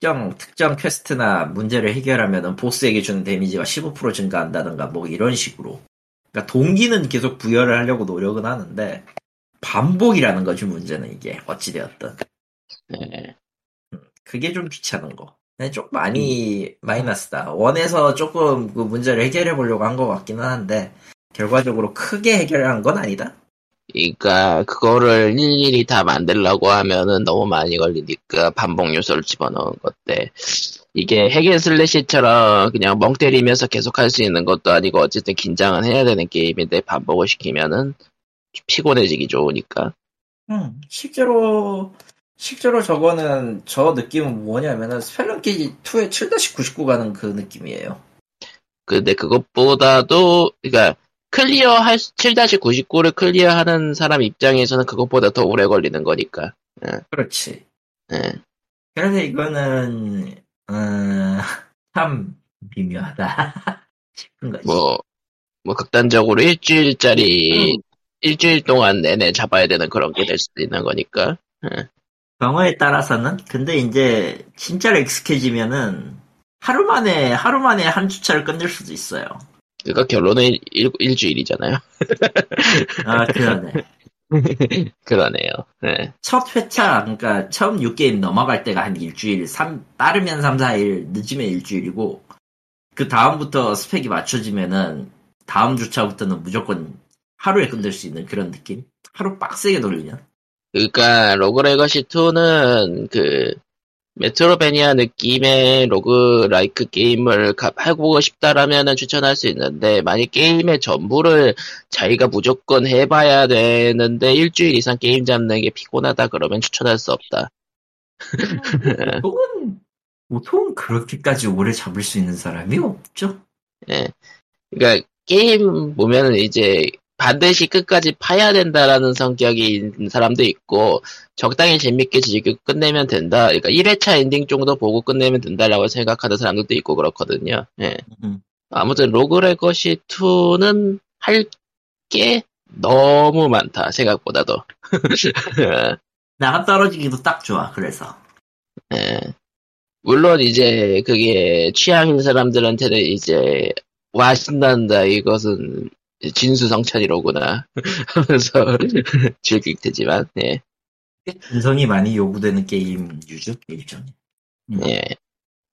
특정, 특정 quest나 문제를 해결하면 보스에게 주는 damage가 15% 증가한다든가 뭐 이런 식으로. 그러니까 동기는 계속 부여를 하려고 노력은 하는데 반복이라는 거지 문제는 이게 어찌되었든. 네. 그게 좀 귀찮은 거. 네, 좀 많이 마이너스다. one에서 조금 그 문제를 해결해 보려고 한 것 같기는 한데 결과적으로 크게 해결한 건 아니다. 그러니까 그거를 일일이 다 만들려고 하면은 너무 많이 걸리니까 반복 요소를 집어넣은 건데 이게 hack and slash처럼 그냥 멍 때리면서 계속 할 수 있는 것도 아니고 어쨌든 긴장은 해야 되는 게임인데 반복을 시키면은 피곤해지기 좋으니까 음, 실제로 실제로 저거는 저 느낌은 뭐냐면은 Spelunky 2의 7-99 가는 그 느낌이에요. 근데 그것보다도 그러니까 클리어 할 7-99를 클리어하는 사람 입장에서는 그것보다 더 오래 걸리는 거니까 그렇지. 예. 그래서 이거는 어, 참 미묘하다 싶은 거지. 뭐, 뭐, 극단적으로 일주일짜리, 음. 일주일 동안 내내 잡아야 되는 그런 게 될 수도 있는 거니까. 경우에 따라서는 근데 이제 진짜로 익숙해지면은 하루 만에 하루 만에 한 주차를 끝낼 수도 있어요. 그러니까 결론은 일, 일 주일이잖아요. 아 그러네. 그러네요. 네. 첫 회차 그러니까 처음 new game 넘어갈 때가 한 일주일, 3, 빠르면 3, 4일, 늦으면 일주일이고 그 다음부터 스펙이 맞춰지면은 다음 주차부터는 무조건 하루에 끝낼 수 있는 그런 느낌? 하루 빡세게 돌리면 그러니까, 로그레거시2는 그, Metroidvania 느낌의 roguelike 게임을 가- 해보고 싶다라면은 추천할 수 있는데, 만약 게임의 전부를 자기가 무조건 해봐야 되는데, 일주일 이상 게임 잡는 게 피곤하다 그러면 추천할 수 없다. 보통은 보통 그렇게까지 오래 잡을 수 있는 사람이 없죠. 예. 그러니까 게임 보면은 이제 반드시 끝까지 파야 된다라는 성격이 있는 사람도 있고 적당히 재밌게 즐기고 끝내면 된다. 그러니까 1회차 엔딩 정도 보고 끝내면 된다라고 생각하는 사람들도 있고 그렇거든요. 예. 음. 아무튼 Rogue Legacy 2는 할 게 너무 많다. 생각보다도. 나가 떨어지기도 딱 좋아. 그래서 예. 물론 이제 그게 취향인 사람들한테는 이제 와 신난다 이것은 진수성찬이로구나 하면서 즐길 테지만 예. 인내심이 많이 요구되는 게임 유저 게임죠. 예.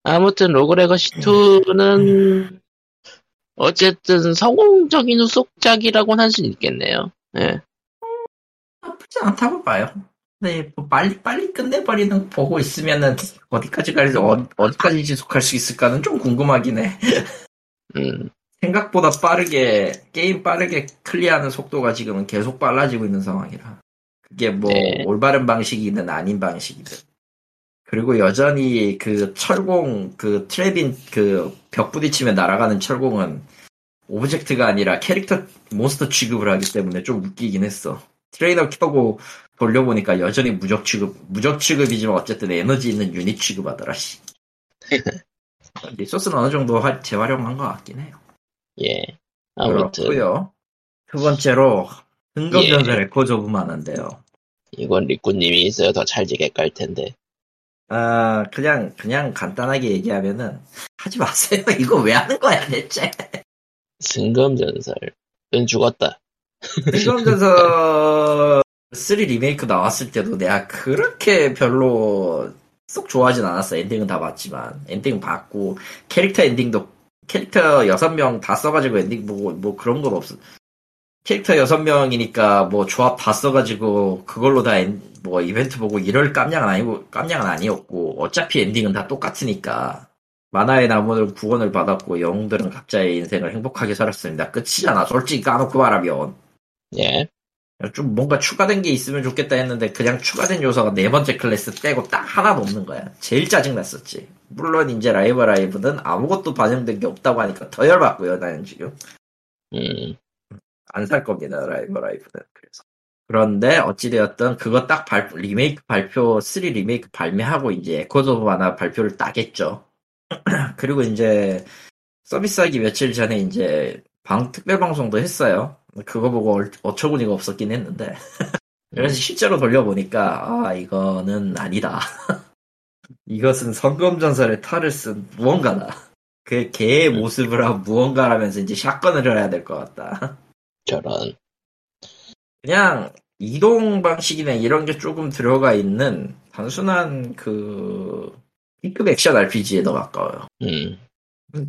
아무튼 Rogue Legacy 2는 어쨌든 성공적인 후속작이라고는 할 수 있겠네요. 예. 나쁘지 않다고 봐요. 네, 뭐 빨리 빨리 끝내버리는 거 보고 있으면은 어디까지 갈지 어, 어디까지 지속할 수 있을까는 좀 궁금하긴 해. 음. 생각보다 빠르게 게임 빠르게 클리어하는 속도가 지금은 계속 빨라지고 있는 상황이라. 그게 뭐 네. 올바른 방식이든 아닌 방식이든. 그리고 여전히 그 철공 그 trap인 그 벽 부딪히면 날아가는 철공은 object가 아니라 캐릭터 몬스터 취급을 하기 때문에 좀 웃기긴 했어. 트레이너 켜고 돌려보니까 여전히 무적 취급 무적 취급이지만 어쨌든 에너지 있는 유닛 취급하더라 씨. resource는 어느 정도 화- 재활용한 것 같긴 해요 예. 아무튼 그렇고요. 두 번째로 성검전설 예. Echoes of Mana인데요. 이건 리꾸님이 있어야 더 찰지게 깔 텐데. 아, 그냥, 그냥 간단하게 얘기하면은, 하지 마세요. 이거 왜 하는 거야, 대체? 성검전설은 죽었다. 성검전설 3 리메이크 나왔을 때도 내가 그렇게 별로 쏙 좋아하진 않았어. 엔딩은 다 봤지만. 엔딩 봤고, 캐릭터 엔딩도, 캐릭터 6명 다 써가지고 엔딩 보고, 뭐 그런 건 없어. 캐릭터 6명이니까 뭐 조합 다 써가지고, 그걸로 다 엔, 뭐 이벤트 보고 이럴 깜냥은 아니고, 깜냥은 아니었고, 어차피 엔딩은 다 똑같으니까. 마나의 나무는 구원을 받았고, 영웅들은 각자의 인생을 행복하게 살았습니다. 끝이잖아. 솔직히 까놓고 말하면. 예. 좀 뭔가 추가된 게 있으면 좋겠다 했는데 그냥 추가된 요소가 네 번째 클래스 빼고 딱 하나도 없는 거야. 제일 짜증 났었지. 물론 이제 라이브 어 라이브는 아무것도 반영된 게 없다고 하니까 더 열받고요. 나는 지금 음. 안 살 겁니다. 라이브 라이브는 그래서. 그런데 어찌되었든 그거 딱 발, 리메이크 발표 3 리메이크 발매하고 이제 에코즈 오브 마나 발표를 딱 했죠. 그리고 이제 서비스하기 며칠 전에 이제 방 특별 방송도 했어요. 그거 보고 얼- 어처구니가 없었긴 했는데. 그래서 실제로 돌려보니까, 아, 이거는 아니다. 이것은 성검전설의 탈을 쓴 무언가다. 그 개의 모습을 한 무언가라면서 이제 샷건을 해야 될 것 같다. 저런. 그냥 이동 방식이나 이런 게 조금 들어가 있는 단순한 그 B급 액션 RPG에 더 가까워요. 음.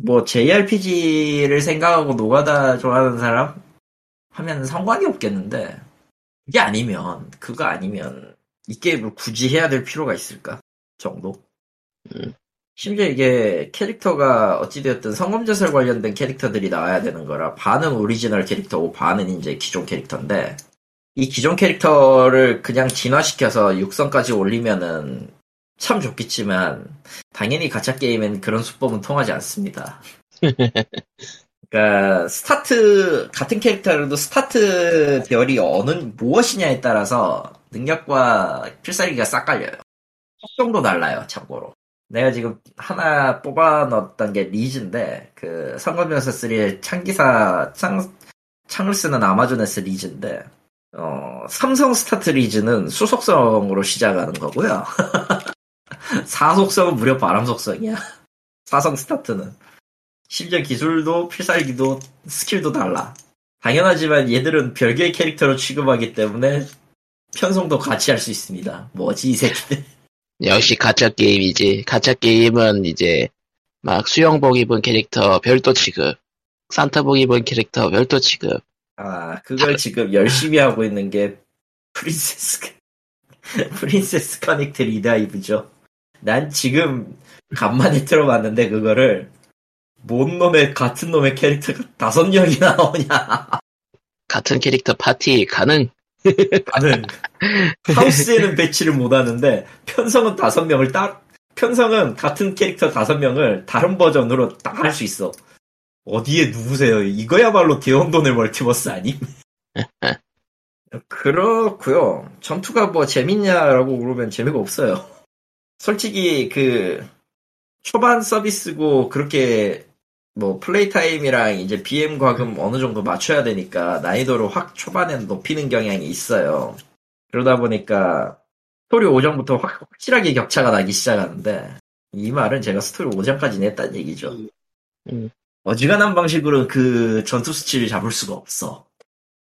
뭐 JRPG를 생각하고 노가다 좋아하는 사람 하면 상관이 없겠는데 그게 아니면 그거 아니면 이 게임을 굳이 해야 될 필요가 있을까 정도. 음. 심지어 이게 캐릭터가 어찌되었든 성검전설 관련된 캐릭터들이 나와야 되는 거라 반은 오리지널 캐릭터고 반은 이제 기존 캐릭터인데 이 기존 캐릭터를 그냥 진화시켜서 육성까지 올리면은 참 좋겠지만 당연히 가챠 게임엔 그런 수법은 통하지 않습니다. 그러니까 스타트 같은 캐릭터라도 스타트 별이 어느 무엇이냐에 따라서 능력과 필살기가 싹 갈려요. 속성도 달라요. 참고로. 내가 지금 하나 뽑아 넣었던 게 리즈인데 그 성검전설 3의 창기사 창, 창을 쓰는 아마조네스 리즈인데 어, 삼성 스타트 리즈는 수속성으로 시작하는 거고요. 사성은 무려 바람 속성이야. 사성 스타트는. 심지어 기술도 필살기도 스킬도 달라. 당연하지만 얘들은 별개의 캐릭터로 취급하기 때문에 편성도 같이 할 수 있습니다. 뭐지 이 새끼들. 역시 가챠 게임이지. 가챠 게임은 이제 막 수영복 입은 캐릭터 별도 취급, 산타복 입은 캐릭터 별도 취급. 아 그걸 지금 열심히 하고 있는 게 프린세스 프린세스 커넥트 리다이브죠. 난 지금 간만에 들어봤는데 그거를 뭔 놈의 같은 놈의 캐릭터가 다섯 명이 나오냐. 같은 캐릭터 파티 가능. 나는 하우스에는 배치를 못하는데 편성은 다섯 명을 딱 편성은 같은 캐릭터 다섯 명을 다른 버전으로 딱 할 수 있어. 어디에 누구세요? 이거야말로 대혼돈의 멀티버스 아님? 그렇고요. 전투가 뭐 재밌냐라고 물으면 재미가 없어요. 솔직히 그 초반 서비스고 그렇게 뭐 플레이 타임이랑 이제 BM 과금 어느 정도 맞춰야 되니까 난이도를 확 초반에는 높이는 경향이 있어요. 그러다 보니까 스토리 5장부터 확, 확실하게 격차가 나기 시작하는데 이 말은 제가 스토리 5장까지 깼다는 얘기죠. 음. 어지간한 방식으로 그 전투 수치를 잡을 수가 없어.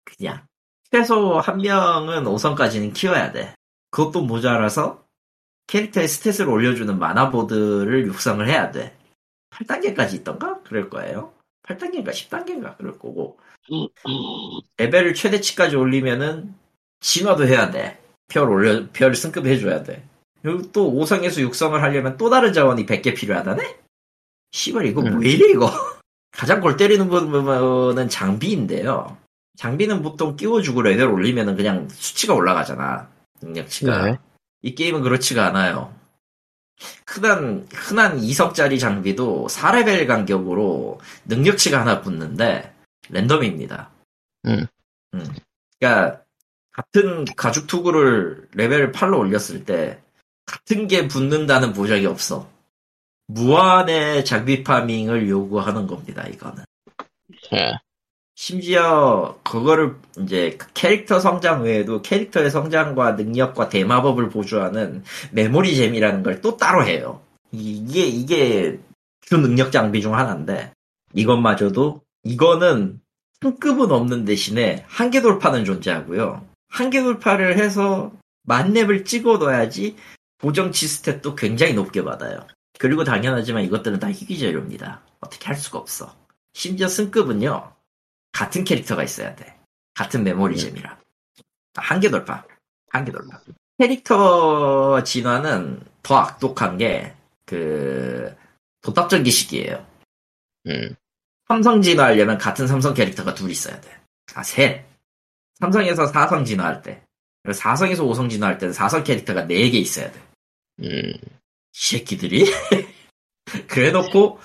그냥 최소 한 명은 5성까지는 키워야 돼. 그것도 모자라서 캐릭터의 스탯을 올려주는 마나보드를 육성을 해야 돼. 8단계까지 있던가? 그럴 거예요. 8단계인가 10단계인가 그럴 거고 레벨을 최대치까지 올리면은 진화도 해야 돼. 별 올려 별 승급 해줘야 돼. 그리고 또 5성에서 6성을 하려면 또 다른 자원이 100개 필요하다네? 씨발 이거 음. 왜 이래 이거 가장 골 때리는 부분은 장비인데요. 장비는 보통 끼워주고 레벨 올리면은 그냥 수치가 올라가잖아. 능력치가. 네. 이 게임은 그렇지가 않아요. 흔한, 흔한 2성짜리 장비도 4레벨 간격으로 능력치가 하나 붙는데, 랜덤입니다. 음. 음. 그러니까, 같은 가죽 투구를 레벨 8로 올렸을 때, 같은 게 붙는다는 보장이 없어. 무한의 장비 파밍을 요구하는 겁니다, 이거는. 예. 심지어 그거를 이제 그 캐릭터 성장 외에도 캐릭터의 성장과 능력과 대마법을 보조하는 메모리 잼이라는 걸 또 따로 해요. 이게 이게 주 능력 장비 중 하나인데 이것마저도 이거는 승급은 없는 대신에 한계 돌파는 존재하고요. 한계 돌파를 해서 만렙을 찍어 둬야지 보정 지스탯도 굉장히 높게 받아요. 그리고 당연하지만 이것들은 다 희귀 재료입니다. 어떻게 할 수가 없어. 심지어 승급은요. 같은 캐릭터가 있어야 돼. 같은 메모리잼이라. 한계 돌파. 한계 돌파. 캐릭터 진화는 더 악독한 게, 그, 도탑전기식이에요. 음. 삼성 진화하려면 같은 삼성 캐릭터가 둘 있어야 돼. 아, 셋. 삼성에서 사성 진화할 때. 그리고 사성에서 오성 진화할 때는 사성 캐릭터가 네 개 있어야 돼. 음. 이 새끼들이? 그래 놓고,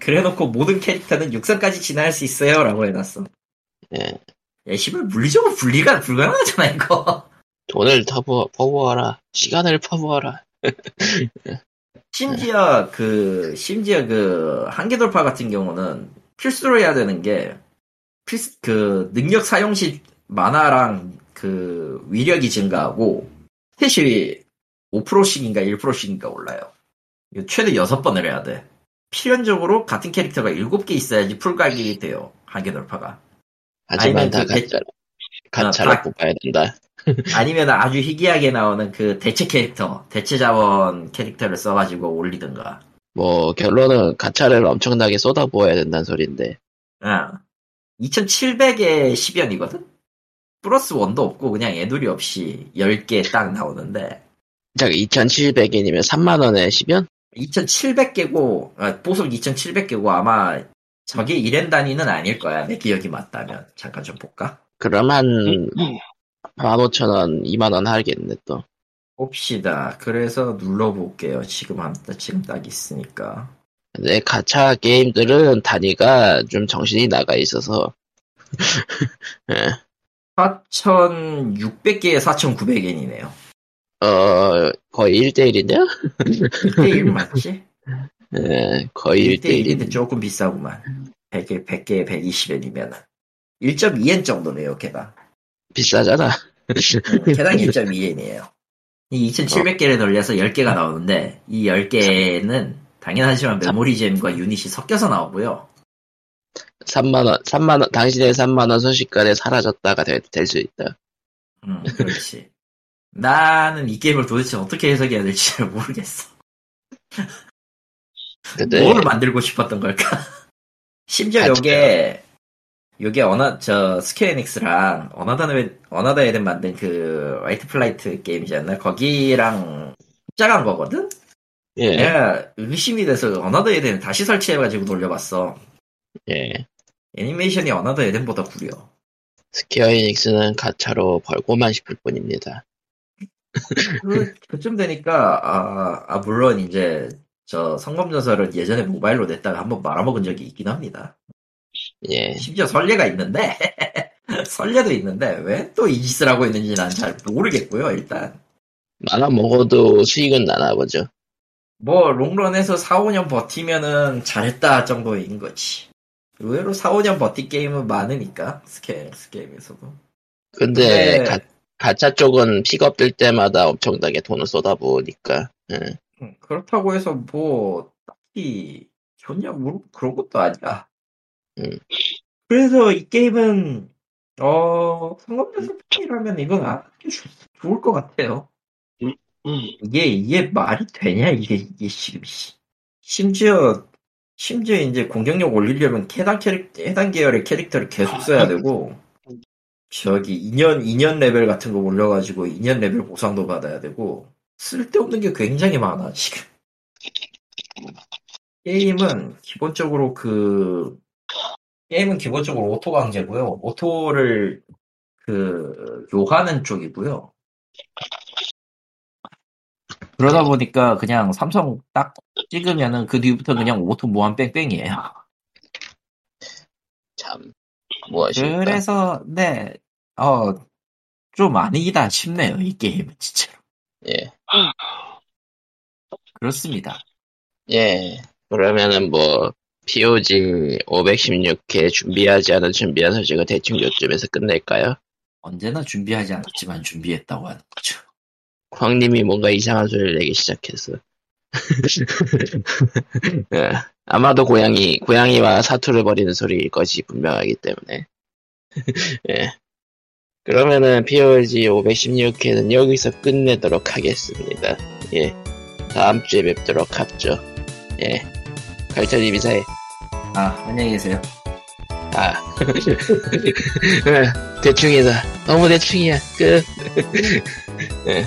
그래 놓고 모든 캐릭터는 육성까지 진화할 수 있어요. 라고 해놨어. 예. 야, 씨발, 물리적으로 분리가 불가능하잖아, 이거. 돈을 터부, 퍼부어라. 시간을 퍼부어라. 심지어 그, 심지어 그, 한계 돌파 같은 경우는 필수로 해야 되는 게, 필수, 그, 능력 사용 시 만화랑 그, 위력이 증가하고, 스탯이 5%씩인가 1%씩인가 올라요. 최대 6번을 해야 돼. 필연적으로 같은 캐릭터가 7개 있어야지 풀각이 돼요. 한계 돌파가. 하지만 다그 대- 가짜로. 가짜로 다- 뽑아야 된다. 아니면 아주 희귀하게 나오는 그 대체 캐릭터, 대체 자원 캐릭터를 써가지고 올리든가. 뭐, 결론은 가차를 엄청나게 쏟아부어야 된다는 소린데. 아, 2700에 10연이거든? 플러스 원도 없고 그냥 애들이 없이 10개 딱 나오는데, 자, 2,700엔이면 3만원에 10연? 2700개고, 아, 보석 2700개고 아마 저게 1엔 단위는 아닐 거야. 내 기억이 맞다면. 잠깐 좀 볼까? 한, 15,000원, 2만원 하겠네, 또. 봅시다. 그래서 눌러볼게요. 지금 한, 지금 딱 있으니까. 근데 가차 게임들은 단위가 좀 정신이 나가 있어서. 예. 4,600개에 4,900엔이네요. 어, 거의 1대1인데요? 1대1 맞지? 예, 거의 1대1인데 1대1인. 조금 비싸구만. 100개, 100개에 120엔이면. 1.2엔 정도네요, 개당. 비싸잖아. 개당 1.2엔이에요. 이 2,700개를 돌려서 10개가 나오는데, 이 10개는 당연하지만 메모리잼과 유닛이 섞여서 나오고요. 3만원, 3만원, 당신의 3만원 순식간에 사라졌다가 될 수 있다. 음, 그렇지. 나는 이 게임을 도대체 어떻게 해석해야 될지 잘 모르겠어. 근데, 뭘 만들고 싶었던 걸까? 심지어 아, 요게, 요게 어나, 저, 스퀘어 에닉스랑 어나더, 어나더 에덴 만든 그, 라이트 플라이어 게임이잖아. 거기랑 합작한 거거든? 예, 내가 의심이 돼서 어나더 에덴을 다시 설치해가지고 돌려봤어. 예. 애니메이션이 어나더 에덴보다 구려. 스퀘어 에닉스는 가챠로 벌고만 싶을 뿐입니다. 그, 그쯤 되니까, 아, 아, 물론 이제, 저 성검전설은 예전에 모바일로 냈다가 한번 말아먹은 적이 있긴 합니다. 예. 심지어 선례가 있는데, 선례도 있는데, 왜 또 이 짓을 하고 있는지 난 잘 모르겠고요, 일단. 말아먹어도 수익은 나나 보죠. 뭐, 롱런에서 4, 5년 버티면은 잘했다 정도인 거지. 의외로 4, 5년 버틴 게임은 많으니까, 스퀘어 에닉스 게임에서도. 근데, 근데- 가, 가챠 쪽은 픽업 될 때마다 엄청나게 돈을 쏟아부으니까. 예. 음, 그렇다고 해서 뭐, 딱히, 좋냐고, 그런 것도 아니야. 음. 그래서 이 게임은, 어, 성검전설 팬이라면 이건 안 하는 게 좋- 좋을 것 같아요. 음. 이게, 이게 말이 되냐, 이게, 이게 지금, 씨. 심지어, 심지어 이제 공격력 올리려면 해당 캐릭, 해당 계열의 캐릭터를 계속 써야 되고, 저기 인연, 인연 레벨 같은 거 올려가지고 인연 레벨 보상도 받아야 되고, 쓸데없는 게 굉장히 많아, 지금. 게임은 기본적으로 그, 게임은 기본적으로 오토 강제고요. 오토를 그, 요하는 쪽이고요. 그러다 보니까 그냥 삼성 딱 찍으면은 그 뒤부터 그냥 오토 무한 뺑뺑이에요. 참, 무엇일까. 그래서, 네, 어, 좀 아니다 싶네요, 이 게임은, 진짜로. 예. 그렇습니다. 예. 그러면은 뭐, POG 516회 준비하지 않은 준비한 소식을 대충 요쯤에서 끝낼까요? 언제나 준비하지 않았지만 준비했다고 하는 거죠. 황님이 뭔가 이상한 소리를 내기 시작했어. 예, 아마도 고양이, 고양이와 사투를 벌이는 소리일 것이 분명하기 때문에. 예. 그러면은 POG 516회는 여기서 끝내도록 하겠습니다. 예. 다음 주에 뵙도록 하죠. 예. 갈차님 이사해. 아, 안녕히 계세요. 아. 예, 대충이다. 너무 대충이야. 끝. 예.